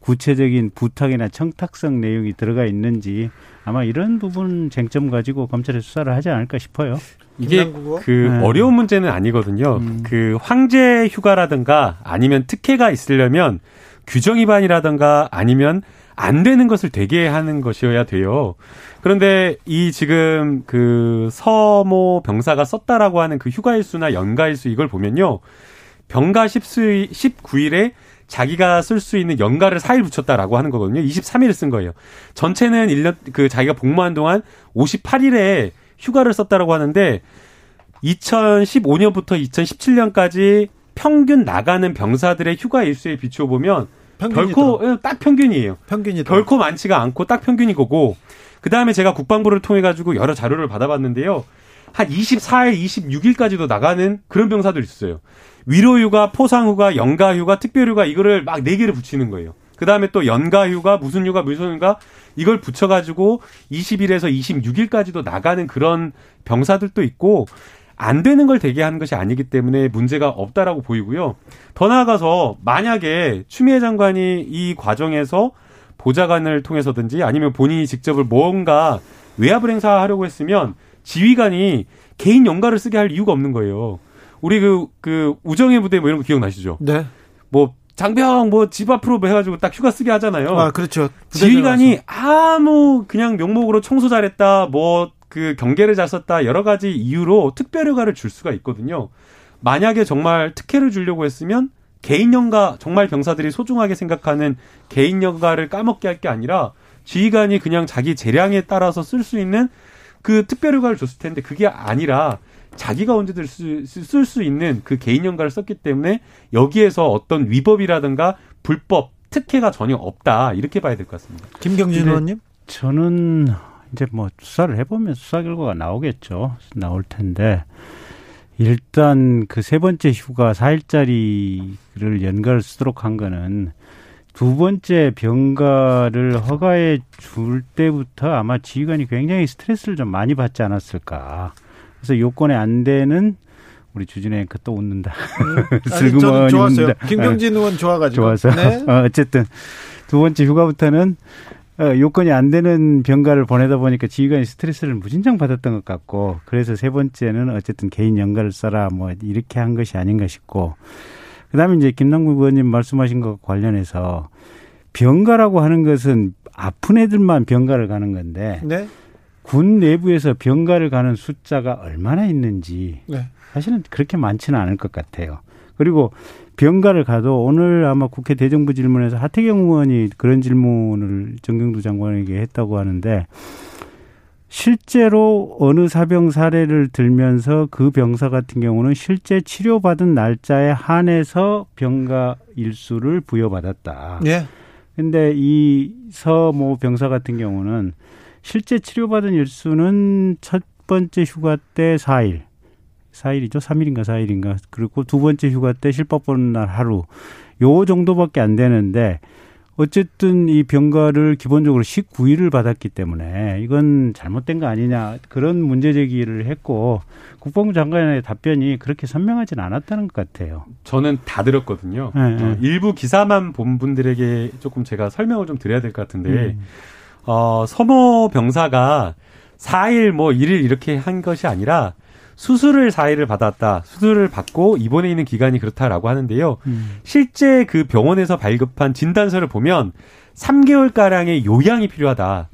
구체적인 부탁이나 청탁성 내용이 들어가 있는지 아마 이런 부분 쟁점 가지고 검찰에 수사를 하지 않을까 싶어요. 이게 그 네. 어려운 문제는 아니거든요. 음. 그 황제 휴가라든가 아니면 특혜가 있으려면 규정 위반이라든가 아니면 안 되는 것을 되게 하는 것이어야 돼요. 그런데 이 지금 그 서모 병사가 썼다라고 하는 그 휴가일수나 연가일수 이걸 보면요. 병가 10수, 19일에 자기가 쓸 수 있는 연가를 4일 붙였다라고 하는 거거든요. 23일 쓴 거예요. 전체는 1년, 그 자기가 복무한 동안 58일에 휴가를 썼다라고 하는데 2015년부터 2017년까지 평균 나가는 병사들의 휴가 일수에 비추어 보면 결코 예, 딱 평균이에요. 평균이 결코 많지가 않고 딱 평균이 거고 그 다음에 제가 국방부를 통해 가지고 여러 자료를 받아봤는데요. 한 24일, 26일까지도 나가는 그런 병사들 있었어요. 위로휴가, 포상휴가, 연가휴가, 특별휴가 이거를 막 네 개를 붙이는 거예요. 그 다음에 또 연가휴가, 무슨 휴가, 무슨 휴가 이걸 붙여가지고 20일에서 26일까지도 나가는 그런 병사들도 있고 안 되는 걸 되게 하는 것이 아니기 때문에 문제가 없다라고 보이고요. 더 나아가서 만약에 추미애 장관이 이 과정에서 보좌관을 통해서든지 아니면 본인이 직접을 뭔가 외압을 행사하려고 했으면 지휘관이 개인 연가를 쓰게 할 이유가 없는 거예요. 우리 그, 그, 우정의 부대 뭐 이런 거 기억나시죠? 네. 뭐, 장병 뭐 집 앞으로 뭐 해가지고 딱 휴가 쓰게 하잖아요. 아, 그렇죠. 지휘관이 아무 그냥 명목으로 청소 잘했다, 뭐 그 경계를 잘 썼다, 여러 가지 이유로 특별 휴가를 줄 수가 있거든요. 만약에 정말 특혜를 주려고 했으면 개인 연가 정말 병사들이 소중하게 생각하는 개인 연가를 까먹게 할 게 아니라 지휘관이 그냥 자기 재량에 따라서 쓸 수 있는 그 특별 휴가를 줬을 텐데 그게 아니라 자기가 언제든 쓸 수 있는 그 개인 연가를 썼기 때문에 여기에서 어떤 위법이라든가 불법 특혜가 전혀 없다 이렇게 봐야 될 것 같습니다. 김경진 의원님? 저는 이제 뭐 수사를 해보면 수사 결과가 나오겠죠. 나올 텐데 일단 그 세 번째 휴가 4일짜리를 연가를 쓰도록 한 거는 두 번째 병가를 허가해 줄 때부터 아마 지휘관이 굉장히 스트레스를 좀 많이 받지 않았을까. 그래서 요건에 안 되는 우리 주진의 그또 웃는다. 음. 슬그머니 좋았어요. 김경진 의원 좋아가지고. 좋아서. 네. 어, 어쨌든 두 번째 휴가부터는 어, 요건이 안 되는 병가를 보내다 보니까 지휘관이 스트레스를 무진장 받았던 것 같고 그래서 세 번째는 어쨌든 개인 연가를 써라 뭐 이렇게 한 것이 아닌가 싶고 그다음에 이제 김남국 의원님 말씀하신 것 관련해서 병가라고 하는 것은 아픈 애들만 병가를 가는 건데 네. 군 내부에서 병가를 가는 숫자가 얼마나 있는지 네. 사실은 그렇게 많지는 않을 것 같아요. 그리고 병가를 가도 오늘 아마 국회 대정부 질문에서 하태경 의원이 그런 질문을 정경두 장관에게 했다고 하는데 실제로 어느 사병 사례를 들면서 그 병사 같은 경우는 실제 치료받은 날짜에 한해서 병가 일수를 부여받았다. 예. 근데 이 서모 병사 같은 경우는 실제 치료받은 일수는 첫 번째 휴가 때 4일, 4일이죠. 3일인가 4일인가. 그리고 두 번째 휴가 때 실밥 보는 날 하루. 요 정도밖에 안 되는데 어쨌든 이 병가를 기본적으로 19일을 받았기 때문에 이건 잘못된 거 아니냐 그런 문제 제기를 했고 국방부 장관의 답변이 그렇게 선명하지는 않았다는 것 같아요. 저는 다 들었거든요. 네, 어, 일부 기사만 본 분들에게 조금 제가 설명을 좀 드려야 될 것 같은데 음. 어, 서모 병사가 4일 뭐 1일 이렇게 한 것이 아니라 수술을 4일을 받았다. 수술을 받고 입원해 있는 기간이 그렇다라고 하는데요. 음. 실제 그 병원에서 발급한 진단서를 보면 3개월 가량의 요양이 필요하다.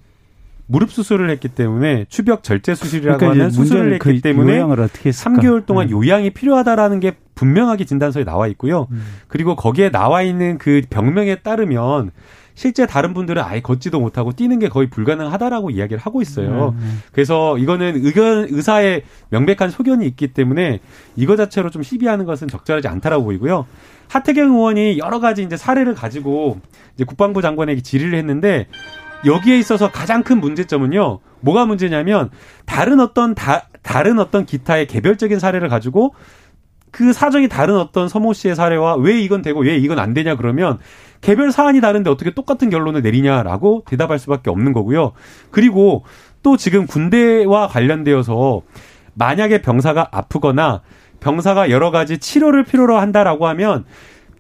무릎 수술을 했기 때문에 추벽 절제 수술이라고 그러니까 하는 수술을 했기 그 때문에 3개월 동안 네. 요양이 필요하다라는 게 분명하게 진단서에 나와 있고요. 음. 그리고 거기에 나와 있는 그 병명에 따르면 실제 다른 분들은 아예 걷지도 못하고 뛰는 게 거의 불가능하다라고 이야기를 하고 있어요. 네, 네. 그래서 이거는 의견 의사의 명백한 소견이 있기 때문에 이거 자체로 좀 시비하는 것은 적절하지 않다라고 보이고요. 하태경 의원이 여러 가지 이제 사례를 가지고 이제 국방부 장관에게 질의를 했는데 여기에 있어서 가장 큰 문제점은요. 뭐가 문제냐면 다른 어떤 다, 다른 어떤 기타의 개별적인 사례를 가지고 그 사정이 다른 어떤 서모 씨의 사례와 왜 이건 되고 왜 이건 안 되냐 그러면 개별 사안이 다른데 어떻게 똑같은 결론을 내리냐라고 대답할 수밖에 없는 거고요. 그리고 또 지금 군대와 관련되어서 만약에 병사가 아프거나 병사가 여러 가지 치료를 필요로 한다라고 하면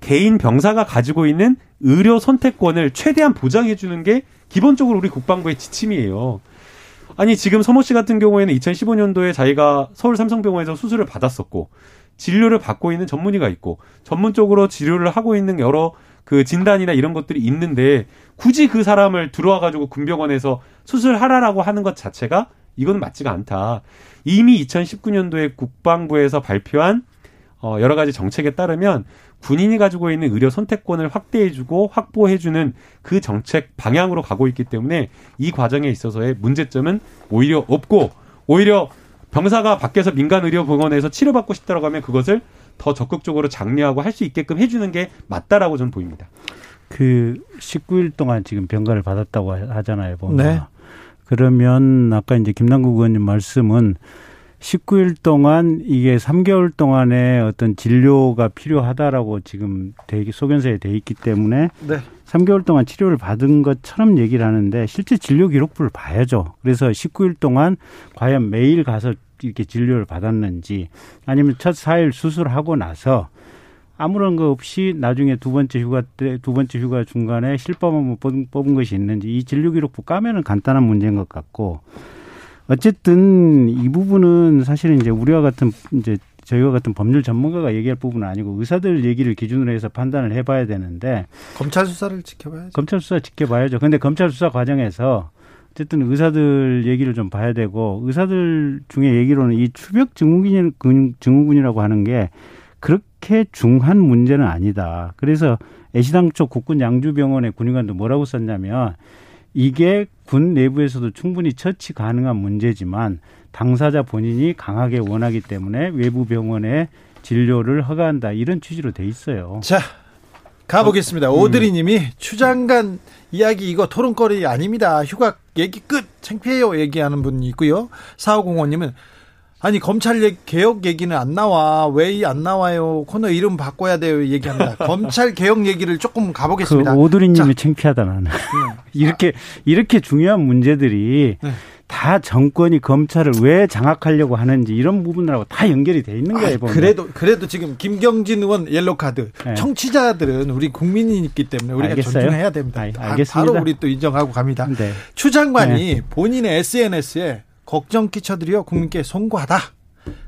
개인 병사가 가지고 있는 의료 선택권을 최대한 보장해 주는 게 기본적으로 우리 국방부의 지침이에요. 아니 지금 서모 씨 같은 경우에는 2015년도에 자기가 서울 삼성병원에서 수술을 받았었고 진료를 받고 있는 전문의가 있고 전문적으로 치료를 하고 있는 여러 그 진단이나 이런 것들이 있는데 굳이 그 사람을 들어와 가지고 군병원에서 수술하라라고 하는 것 자체가 이건 맞지가 않다. 이미 2019년도에 국방부에서 발표한 어 여러 가지 정책에 따르면 군인이 가지고 있는 의료 선택권을 확대해주고 확보해주는 그 정책 방향으로 가고 있기 때문에 이 과정에 있어서의 문제점은 오히려 없고 오히려 병사가 밖에서 민간 의료 병원에서 치료받고 싶다고 하면 그것을 더 적극적으로 장려하고 할 수 있게끔 해주는 게 맞다라고 저는 보입니다. 그 19일 동안 지금 병가를 받았다고 하잖아요. 보면. 네. 그러면 아까 이제 김남국 의원님 말씀은 19일 동안 이게 3개월 동안의 어떤 진료가 필요하다라고 지금 대, 소견서에 돼 있기 때문에 네. 3개월 동안 치료를 받은 것처럼 얘기를 하는데 실제 진료 기록부를 봐야죠. 그래서 19일 동안 과연 매일 가서 이렇게 진료를 받았는지 아니면 첫 4일 수술하고 나서 아무런 거 없이 나중에 두 번째 휴가 때 두 번째 휴가 중간에 실밥 한번 뽑은, 뽑은 것이 있는지 이 진료 기록부 까면은 간단한 문제인 것 같고 어쨌든 이 부분은 사실은 이제 우리와 같은 이제 저희와 같은 법률 전문가가 얘기할 부분은 아니고 의사들 얘기를 기준으로 해서 판단을 해봐야 되는데 검찰 수사를 지켜봐야죠. 검찰 수사 지켜봐야죠. 근데 검찰 수사 과정에서 어쨌든 의사들 얘기를 좀 봐야 되고 의사들 중에 얘기로는 이 추벽 증후군 증후군이라고 하는 게 그렇게 중한 문제는 아니다. 그래서 애시당 초 국군 양주병원의 군의관도 뭐라고 썼냐면 이게 군 내부에서도 충분히 처치 가능한 문제지만 당사자 본인이 강하게 원하기 때문에 외부 병원에 진료를 허가한다 이런 취지로 돼 있어요. 자 가보겠습니다. 음. 오드리님이 추장관 이야기 이거 토론거리 아닙니다. 휴가 얘기 끝 창피해요 얘기하는 분이 있고요. 사오공원님은 아니 검찰 개혁 얘기는 안 나와 왜 안 나와요 코너 이름 바꿔야 돼요 얘기합니다 검찰 개혁 얘기를 조금 가보겠습니다 그 오드리님이 창피하다 나는 네. 이렇게 이렇게 중요한 문제들이 네. 다 정권이 검찰을 왜 장악하려고 하는지 이런 부분들하고 다 연결이 돼 있는 거예요. 아, 그래도 그래도 지금 김경진 의원 옐로 카드 네. 청취자들은 우리 국민이기 때문에 우리가 알겠어요? 존중해야 됩니다. 아, 알겠습니다. 바로 우리 또 인정하고 갑니다. 네. 추 장관이 네. 본인의 SNS에 걱정 끼쳐드려 국민께 송구하다.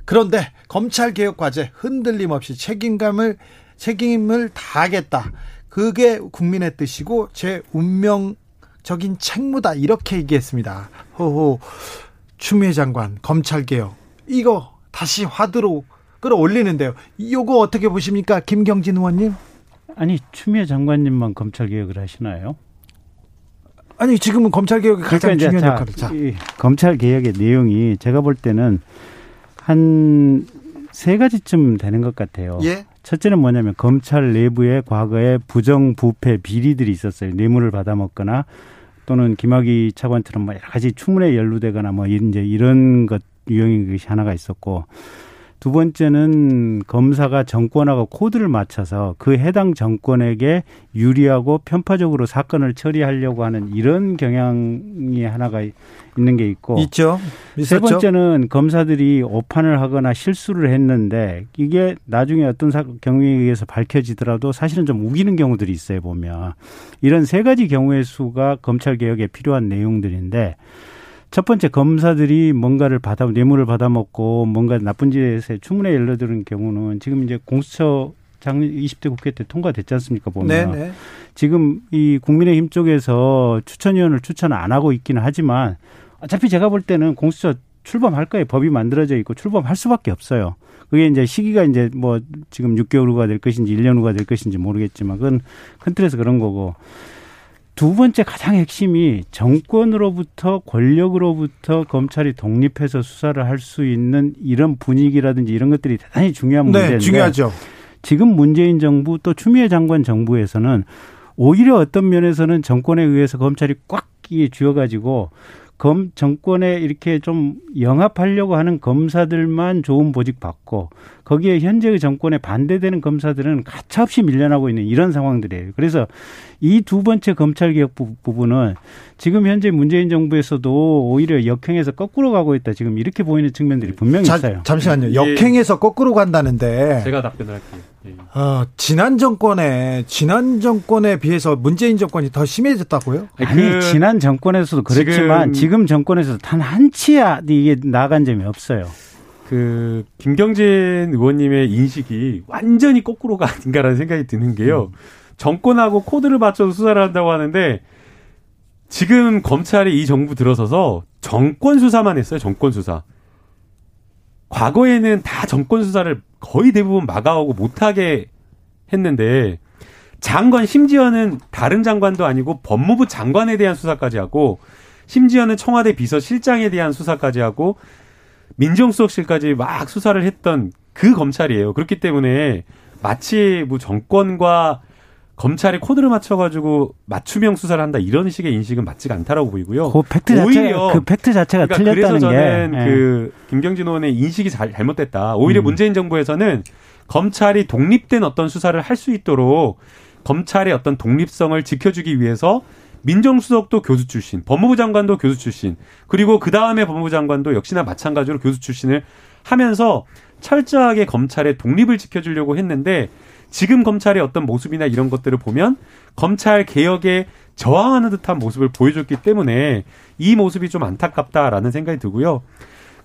그런데 검찰 개혁 과제 흔들림 없이 책임감을 책임을 다하겠다. 그게 국민의 뜻이고 제 운명적인 책무다 이렇게 얘기했습니다. 호호 추미애 장관 검찰 개혁 이거 다시 화두로 끌어올리는데요. 이거 어떻게 보십니까, 김경진 의원님? 아니 추미애 장관님만 검찰 개혁을 하시나요? 아니 지금은 검찰 개혁이 가장 그러니까 중요한 역할을. 자, 검찰 개혁의 내용이 제가 볼 때는 한 세 가지쯤 되는 것 같아요. 예? 첫째는 뭐냐면 검찰 내부에 과거에 부정 부패 비리들이 있었어요. 뇌물을 받아먹거나 또는 김학의 차관처럼 뭐 여러 가지 추문에 연루되거나 뭐 이제 이런 것 유형인 것이 하나가 있었고 두 번째는 검사가 정권하고 코드를 맞춰서 그 해당 정권에게 유리하고 편파적으로 사건을 처리하려고 하는 이런 경향이 하나가 있는 게 있고 있죠. 있었죠? 세 번째는 검사들이 오판을 하거나 실수를 했는데 이게 나중에 어떤 경위에 의해서 밝혀지더라도 사실은 좀 우기는 경우들이 있어요 보면 이런 세 가지 경우의 수가 검찰 개혁에 필요한 내용들인데 첫 번째 검사들이 뭔가를 받아 뇌물을 받아먹고 뭔가 나쁜 짓에 추문에 열려드는 경우는 지금 이제 공수처 작년 20대 국회 때 통과됐지 않습니까 보면 네네. 네. 지금 이 국민의힘 쪽에서 추천위원을 추천 안 하고 있기는 하지만 어차피 제가 볼 때는 공수처 출범할 거예요 법이 만들어져 있고 출범할 수밖에 없어요. 그게 이제 시기가 이제 뭐 지금 6개월 후가 될 것인지 1년 후가 될 것인지 모르겠지만 그건 큰 틀에서 그런 거고 두 번째 가장 핵심이 정권으로부터 권력으로부터 검찰이 독립해서 수사를 할 수 있는 이런 분위기라든지 이런 것들이 대단히 중요한 네, 문제인데 중요하죠. 지금 문재인 정부 또 추미애 장관 정부에서는 오히려 어떤 면에서는 정권에 의해서 검찰이 꽉 쥐어가지고 검 정권에 이렇게 좀 영합하려고 하는 검사들만 좋은 보직 받고 거기에 현재의 정권에 반대되는 검사들은 가차없이 밀려나고 있는 이런 상황들이에요. 그래서 이 두 번째 검찰 개혁 부분은 지금 현재 문재인 정부에서도 오히려 역행해서 거꾸로 가고 있다. 지금 이렇게 보이는 측면들이 분명히 자, 있어요. 잠시만요. 예. 역행해서 거꾸로 간다는데 제가 답변을 할게요. 예. 어, 지난 정권에 지난 정권에 비해서 문재인 정권이 더 심해졌다고요? 아니 그 지난 정권에서도 그렇지만 지금, 지금 정권에서도 단 한 치야 이게 나간 점이 없어요. 그 김경진 의원님의 인식이 완전히 거꾸로가 아닌가라는 생각이 드는 게요. 음. 정권하고 코드를 맞춰서 수사를 한다고 하는데 지금 검찰이 이 정부 들어서서 정권 수사만 했어요. 정권 수사. 과거에는 다 정권 수사를 거의 대부분 막아오고 못하게 했는데 장관 심지어는 다른 장관도 아니고 법무부 장관에 대한 수사까지 하고 심지어는 청와대 비서실장에 대한 수사까지 하고 민정수석실까지 막 수사를 했던 그 검찰이에요. 그렇기 때문에 마치 뭐 정권과 검찰이 코드를 맞춰가지고 맞춤형 수사를 한다 이런 식의 인식은 맞지가 않다라고 보이고요. 그 팩트 오히려 그 팩트 자체가 그러니까 틀렸다는 그래서 저는 게. 그 예. 김경진 의원의 인식이 잘, 잘못됐다. 오히려 음. 문재인 정부에서는 검찰이 독립된 어떤 수사를 할 수 있도록 검찰의 어떤 독립성을 지켜주기 위해서 민정수석도 교수 출신, 법무부 장관도 교수 출신, 그리고 그 다음에 법무부 장관도 역시나 마찬가지로 교수 출신을 하면서 철저하게 검찰의 독립을 지켜주려고 했는데 지금 검찰의 어떤 모습이나 이런 것들을 보면 검찰 개혁에 저항하는 듯한 모습을 보여줬기 때문에 이 모습이 좀 안타깝다라는 생각이 들고요.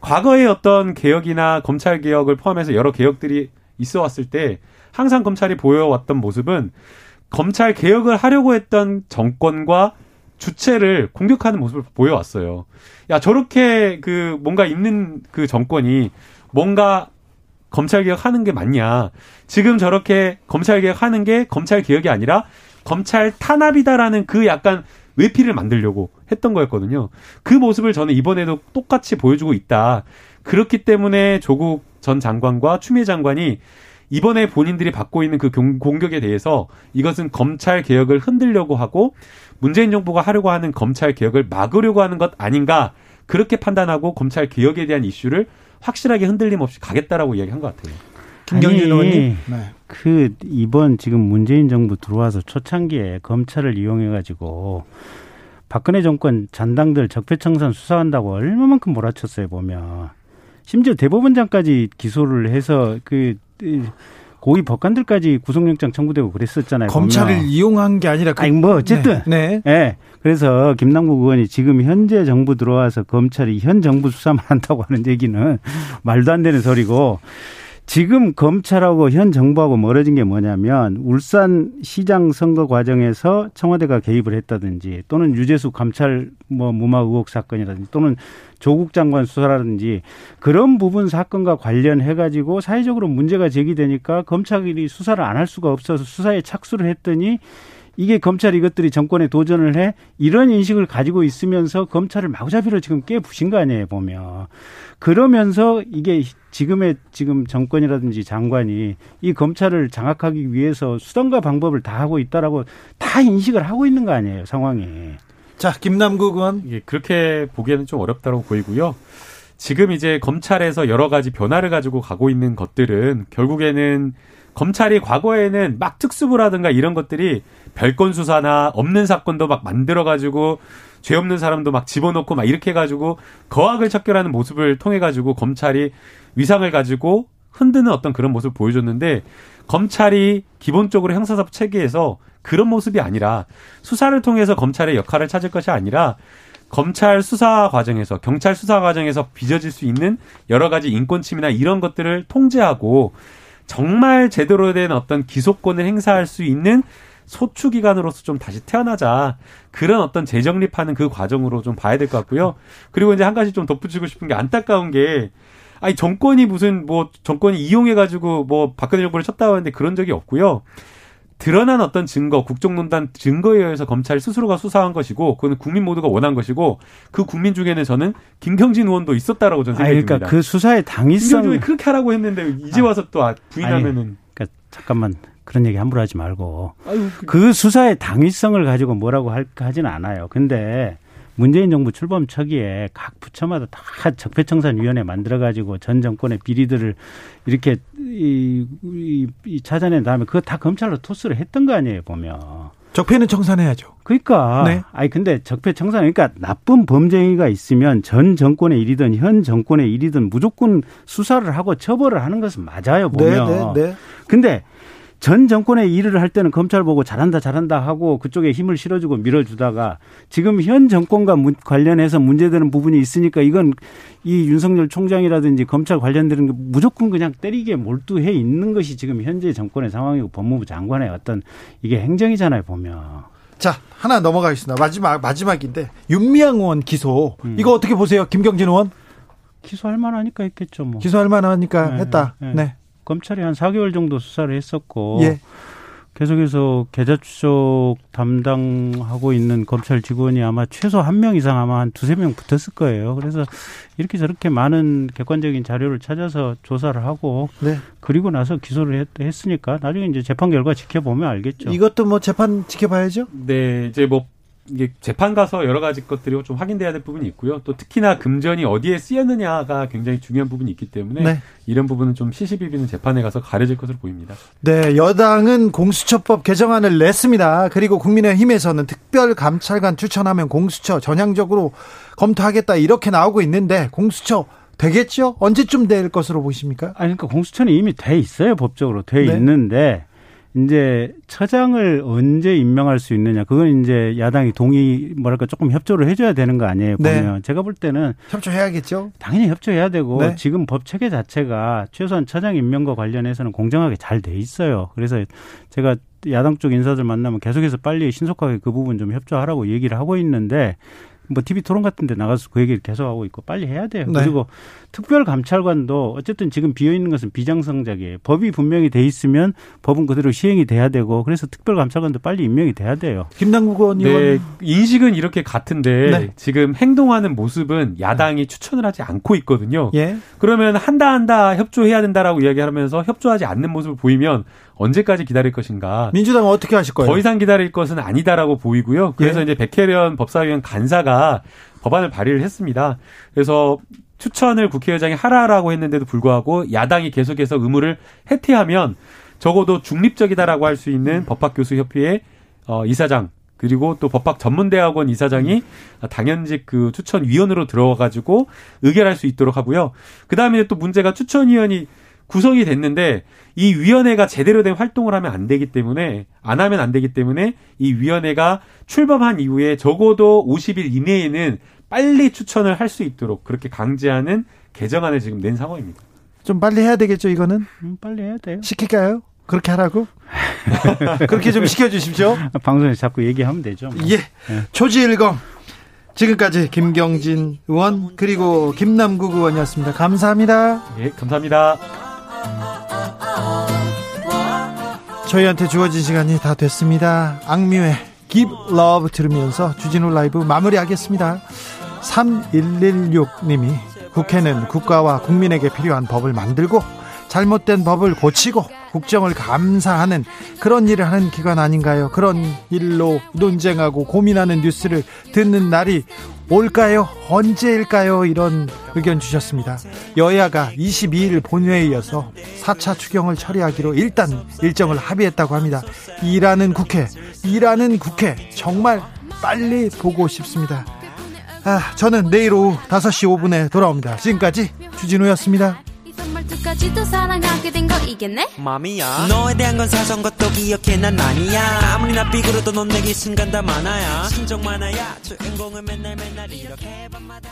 과거의 어떤 개혁이나 검찰 개혁을 포함해서 여러 개혁들이 있어 왔을 때 항상 검찰이 보여왔던 모습은 검찰 개혁을 하려고 했던 정권과 주체를 공격하는 모습을 보여왔어요. 야, 저렇게 그 뭔가 있는 그 정권이 뭔가 검찰 개혁하는 게 맞냐. 지금 저렇게 검찰 개혁하는 게 검찰 개혁이 아니라 검찰 탄압이다라는 그 약간 외피를 만들려고 했던 거였거든요. 그 모습을 저는 이번에도 똑같이 보여주고 있다. 그렇기 때문에 조국 전 장관과 추미애 장관이 이번에 본인들이 받고 있는 그 공격에 대해서 이것은 검찰 개혁을 흔들려고 하고 문재인 정부가 하려고 하는 검찰 개혁을 막으려고 하는 것 아닌가 그렇게 판단하고 검찰 개혁에 대한 이슈를 확실하게 흔들림 없이 가겠다라고 이야기한 것 같아요. 김경진 의원님. 네. 그 이번 지금 문재인 정부 들어와서 초창기에 검찰을 이용해 가지고 박근혜 정권 잔당들 적폐청산 수사한다고 얼마만큼 몰아쳤어요 보면 심지어 대법원장까지 기소를 해서 그 고위 법관들까지 구속영장 청구되고 그랬었잖아요. 검찰을 보면. 이용한 게 아니라 그, 아니 뭐 어쨌든 네. 네. 네. 그래서 김남국 의원이 지금 현재 정부 들어와서 검찰이 현 정부 수사만 한다고 하는 얘기는 말도 안 되는 소리고 지금 검찰하고 현 정부하고 멀어진 게 뭐냐면 울산 시장 선거 과정에서 청와대가 개입을 했다든지 또는 유재수 감찰 뭐 무마 의혹 사건이라든지 또는 조국 장관 수사라든지 그런 부분 사건과 관련해 가지고 사회적으로 문제가 제기되니까 검찰이 수사를 안 할 수가 없어서 수사에 착수를 했더니 이게 검찰 이것들이 정권에 도전을 해 이런 인식을 가지고 있으면서 검찰을 마구잡이로 지금 깨부신 거 아니에요 보면 그러면서 이게 지금의 지금 정권이라든지 장관이 이 검찰을 장악하기 위해서 수단과 방법을 다 하고 있다라고 다 인식을 하고 있는 거 아니에요 상황이. 자 김남국 의원 예, 그렇게 보기에는 좀 어렵다고 보이고요. 지금 이제 검찰에서 여러 가지 변화를 가지고 가고 있는 것들은 결국에는 검찰이 과거에는 막 특수부라든가 이런 것들이 별건 수사나 없는 사건도 막 만들어 가지고 죄 없는 사람도 막 집어넣고 막 이렇게 해가지고 거악을 척결하는 모습을 통해 가지고 검찰이 위상을 가지고 흔드는 어떤 그런 모습을 보여줬는데 검찰이 기본적으로 형사사법 체계에서 그런 모습이 아니라 수사를 통해서 검찰의 역할을 찾을 것이 아니라 검찰 수사 과정에서 경찰 수사 과정에서 빚어질 수 있는 여러 가지 인권 침해나 이런 것들을 통제하고 정말 제대로 된 어떤 기소권을 행사할 수 있는 소추 기관으로서 좀 다시 태어나자 그런 어떤 재정립하는 그 과정으로 좀 봐야 될 것 같고요. 그리고 이제 한 가지 좀 덧붙이고 싶은 게 안타까운 게 아니 정권이 무슨 뭐 정권이 이용해 가지고 뭐 박근혜 정부를 쳤다고 하는데 그런 적이 없고요. 드러난 어떤 증거, 국정농단 증거에 의해서 검찰 스스로가 수사한 것이고, 그건 국민 모두가 원한 것이고, 그 국민 중에는 저는 김경진 의원도 있었다라고 저는 생각이 그러니까 듭니다. 그 수사의 당위성. 김경진이 그렇게 하라고 했는데 이제 와서 또 부인하면은. 그러니까 잠깐만 그런 얘기 함부로 하지 말고 아유, 그... 그 수사의 당위성을 가지고 뭐라고 할, 하진 않아요. 근데 문재인 정부 출범 초기에 각 부처마다 다 적폐청산위원회 만들어가지고 전 정권의 비리들을 이렇게 이, 이, 이 찾아낸 다음에 그거 다 검찰로 토스를 했던 거 아니에요 보면. 적폐는 청산해야죠. 그러니까. 네. 아니 근데 적폐 청산 그러니까 나쁜 범죄가 있으면 전 정권의 일이든 현 정권의 일이든 무조건 수사를 하고 처벌을 하는 것은 맞아요 보면. 네, 네, 네. 근데 전 정권의 일을 할 때는 검찰 보고 잘한다 잘한다 하고 그쪽에 힘을 실어주고 밀어주다가 지금 현 정권과 관련해서 문제되는 부분이 있으니까 이건 이 윤석열 총장이라든지 검찰 관련되는 게 무조건 그냥 때리기에 몰두해 있는 것이 지금 현재 정권의 상황이고 법무부 장관의 어떤 이게 행정이잖아요 보면. 자 하나 넘어가겠습니다. 마지막 마지막인데 윤미향 의원 기소 음. 이거 어떻게 보세요, 김경진 의원? 기소할 만하니까 했겠죠 뭐. 기소할 만하니까 네, 했다. 네. 네. 검찰이 한 4개월 정도 수사를 했었고 예. 계속해서 계좌 추적 담당하고 있는 검찰 직원이 아마 최소 한 명 이상 아마 한 두세 명 붙었을 거예요. 그래서 이렇게 저렇게 많은 객관적인 자료를 찾아서 조사를 하고 네. 그리고 나서 기소를 했, 으니까 나중에 이제 재판 결과 지켜보면 알겠죠. 이것도 뭐 재판 지켜봐야죠. 네, 이제 뭐 이게 재판 가서 여러 가지 것들이 좀 확인돼야 될 부분이 있고요. 또 특히나 금전이 어디에 쓰였느냐가 굉장히 중요한 부분이 있기 때문에 네. 이런 부분은 좀 시시비비는 재판에 가서 가려질 것으로 보입니다. 네, 여당은 공수처법 개정안을 냈습니다. 그리고 국민의힘에서는 특별감찰관 추천하면 공수처 전향적으로 검토하겠다 이렇게 나오고 있는데 공수처 되겠죠? 언제쯤 될 것으로 보십니까? 아니, 그러니까 공수처는 이미 돼 있어요. 법적으로 돼 네. 있는데 이제 처장을 언제 임명할 수 있느냐 그건 이제 야당이 동의 뭐랄까 조금 협조를 해줘야 되는 거 아니에요 네. 보면 네. 제가 볼 때는 협조해야겠죠 당연히 협조해야 되고 네. 지금 법 체계 자체가 최소한 처장 임명과 관련해서는 공정하게 잘 돼 있어요 그래서 제가 야당 쪽 인사들 만나면 계속해서 빨리 신속하게 그 부분 좀 협조하라고 얘기를 하고 있는데 뭐 TV 토론 같은 데 나가서 그 얘기를 계속 하고 있고 빨리 해야 돼요. 네. 그리고 특별감찰관도 어쨌든 지금 비어 있는 것은 비정상적이에요. 법이 분명히 돼 있으면 법은 그대로 시행이 돼야 되고 그래서 특별감찰관도 빨리 임명이 돼야 돼요. 김남국 의원 네, 인식은 이렇게 같은데 네. 지금 행동하는 모습은 야당이 추천을 하지 않고 있거든요. 예. 그러면 한다 한다 협조해야 된다라고 이야기하면서 협조하지 않는 모습을 보이면 언제까지 기다릴 것인가? 민주당은 어떻게 하실 거예요? 더 이상 기다릴 것은 아니다라고 보이고요. 그래서 예. 이제 백혜련 법사위원 간사가 법안을 발의를 했습니다. 그래서 추천을 국회의장이 하라라고 했는데도 불구하고 야당이 계속해서 의무를 해태하면 적어도 중립적이다라고 할 수 있는 법학교수협회의 어, 이사장 그리고 또 법학 전문대학원 이사장이 당연직 그 추천위원으로 들어가가지고 의결할 수 있도록 하고요. 그 다음에 또 문제가 추천위원이 구성이 됐는데 이 위원회가 제대로 된 활동을 하면 안 되기 때문에 안 하면 안 되기 때문에 이 위원회가 출범한 이후에 적어도 50일 이내에는 빨리 추천을 할 수 있도록 그렇게 강제하는 개정안을 지금 낸 상황입니다. 좀 빨리 해야 되겠죠, 이거는? 음, 빨리 해야 돼요. 시킬까요? 그렇게 하라고? 그렇게 좀 시켜주십시오. 방송에 자꾸 얘기하면 되죠. 뭐. 예. 네. 초지일검. 지금까지 김경진 의원 그리고 김남국 의원이었습니다. 감사합니다. 예, 감사합니다. 저희한테 주어진 시간이 다 됐습니다. 악뮤의 Give Love 들으면서 주진우 라이브 마무리하겠습니다. 3116님이 국회는 국가와 국민에게 필요한 법을 만들고 잘못된 법을 고치고 국정을 감사하는 그런 일을 하는 기관 아닌가요? 그런 일로 논쟁하고 고민하는 뉴스를 듣는 날이 올까요? 언제일까요? 이런 의견 주셨습니다. 여야가 22일 본회에 이어서 4차 추경을 처리하기로 일단 일정을 합의했다고 합니다. 일하는 국회, 일하는 국회 정말 빨리 보고 싶습니다. 아, 저는 내일 오후 5시 5분에 돌아옵니다. 지금까지 주진우였습니다. 말투까지도 사랑하게 된 거 이겠네? 맘이야. 너에 대한 건 사선 것도 기억해 난 아니야. 아무리 나 삐그러도 넌 내게 순간 다 많아야. 신정 많아야. 주인공은 맨날 맨날 이렇게. 밤마다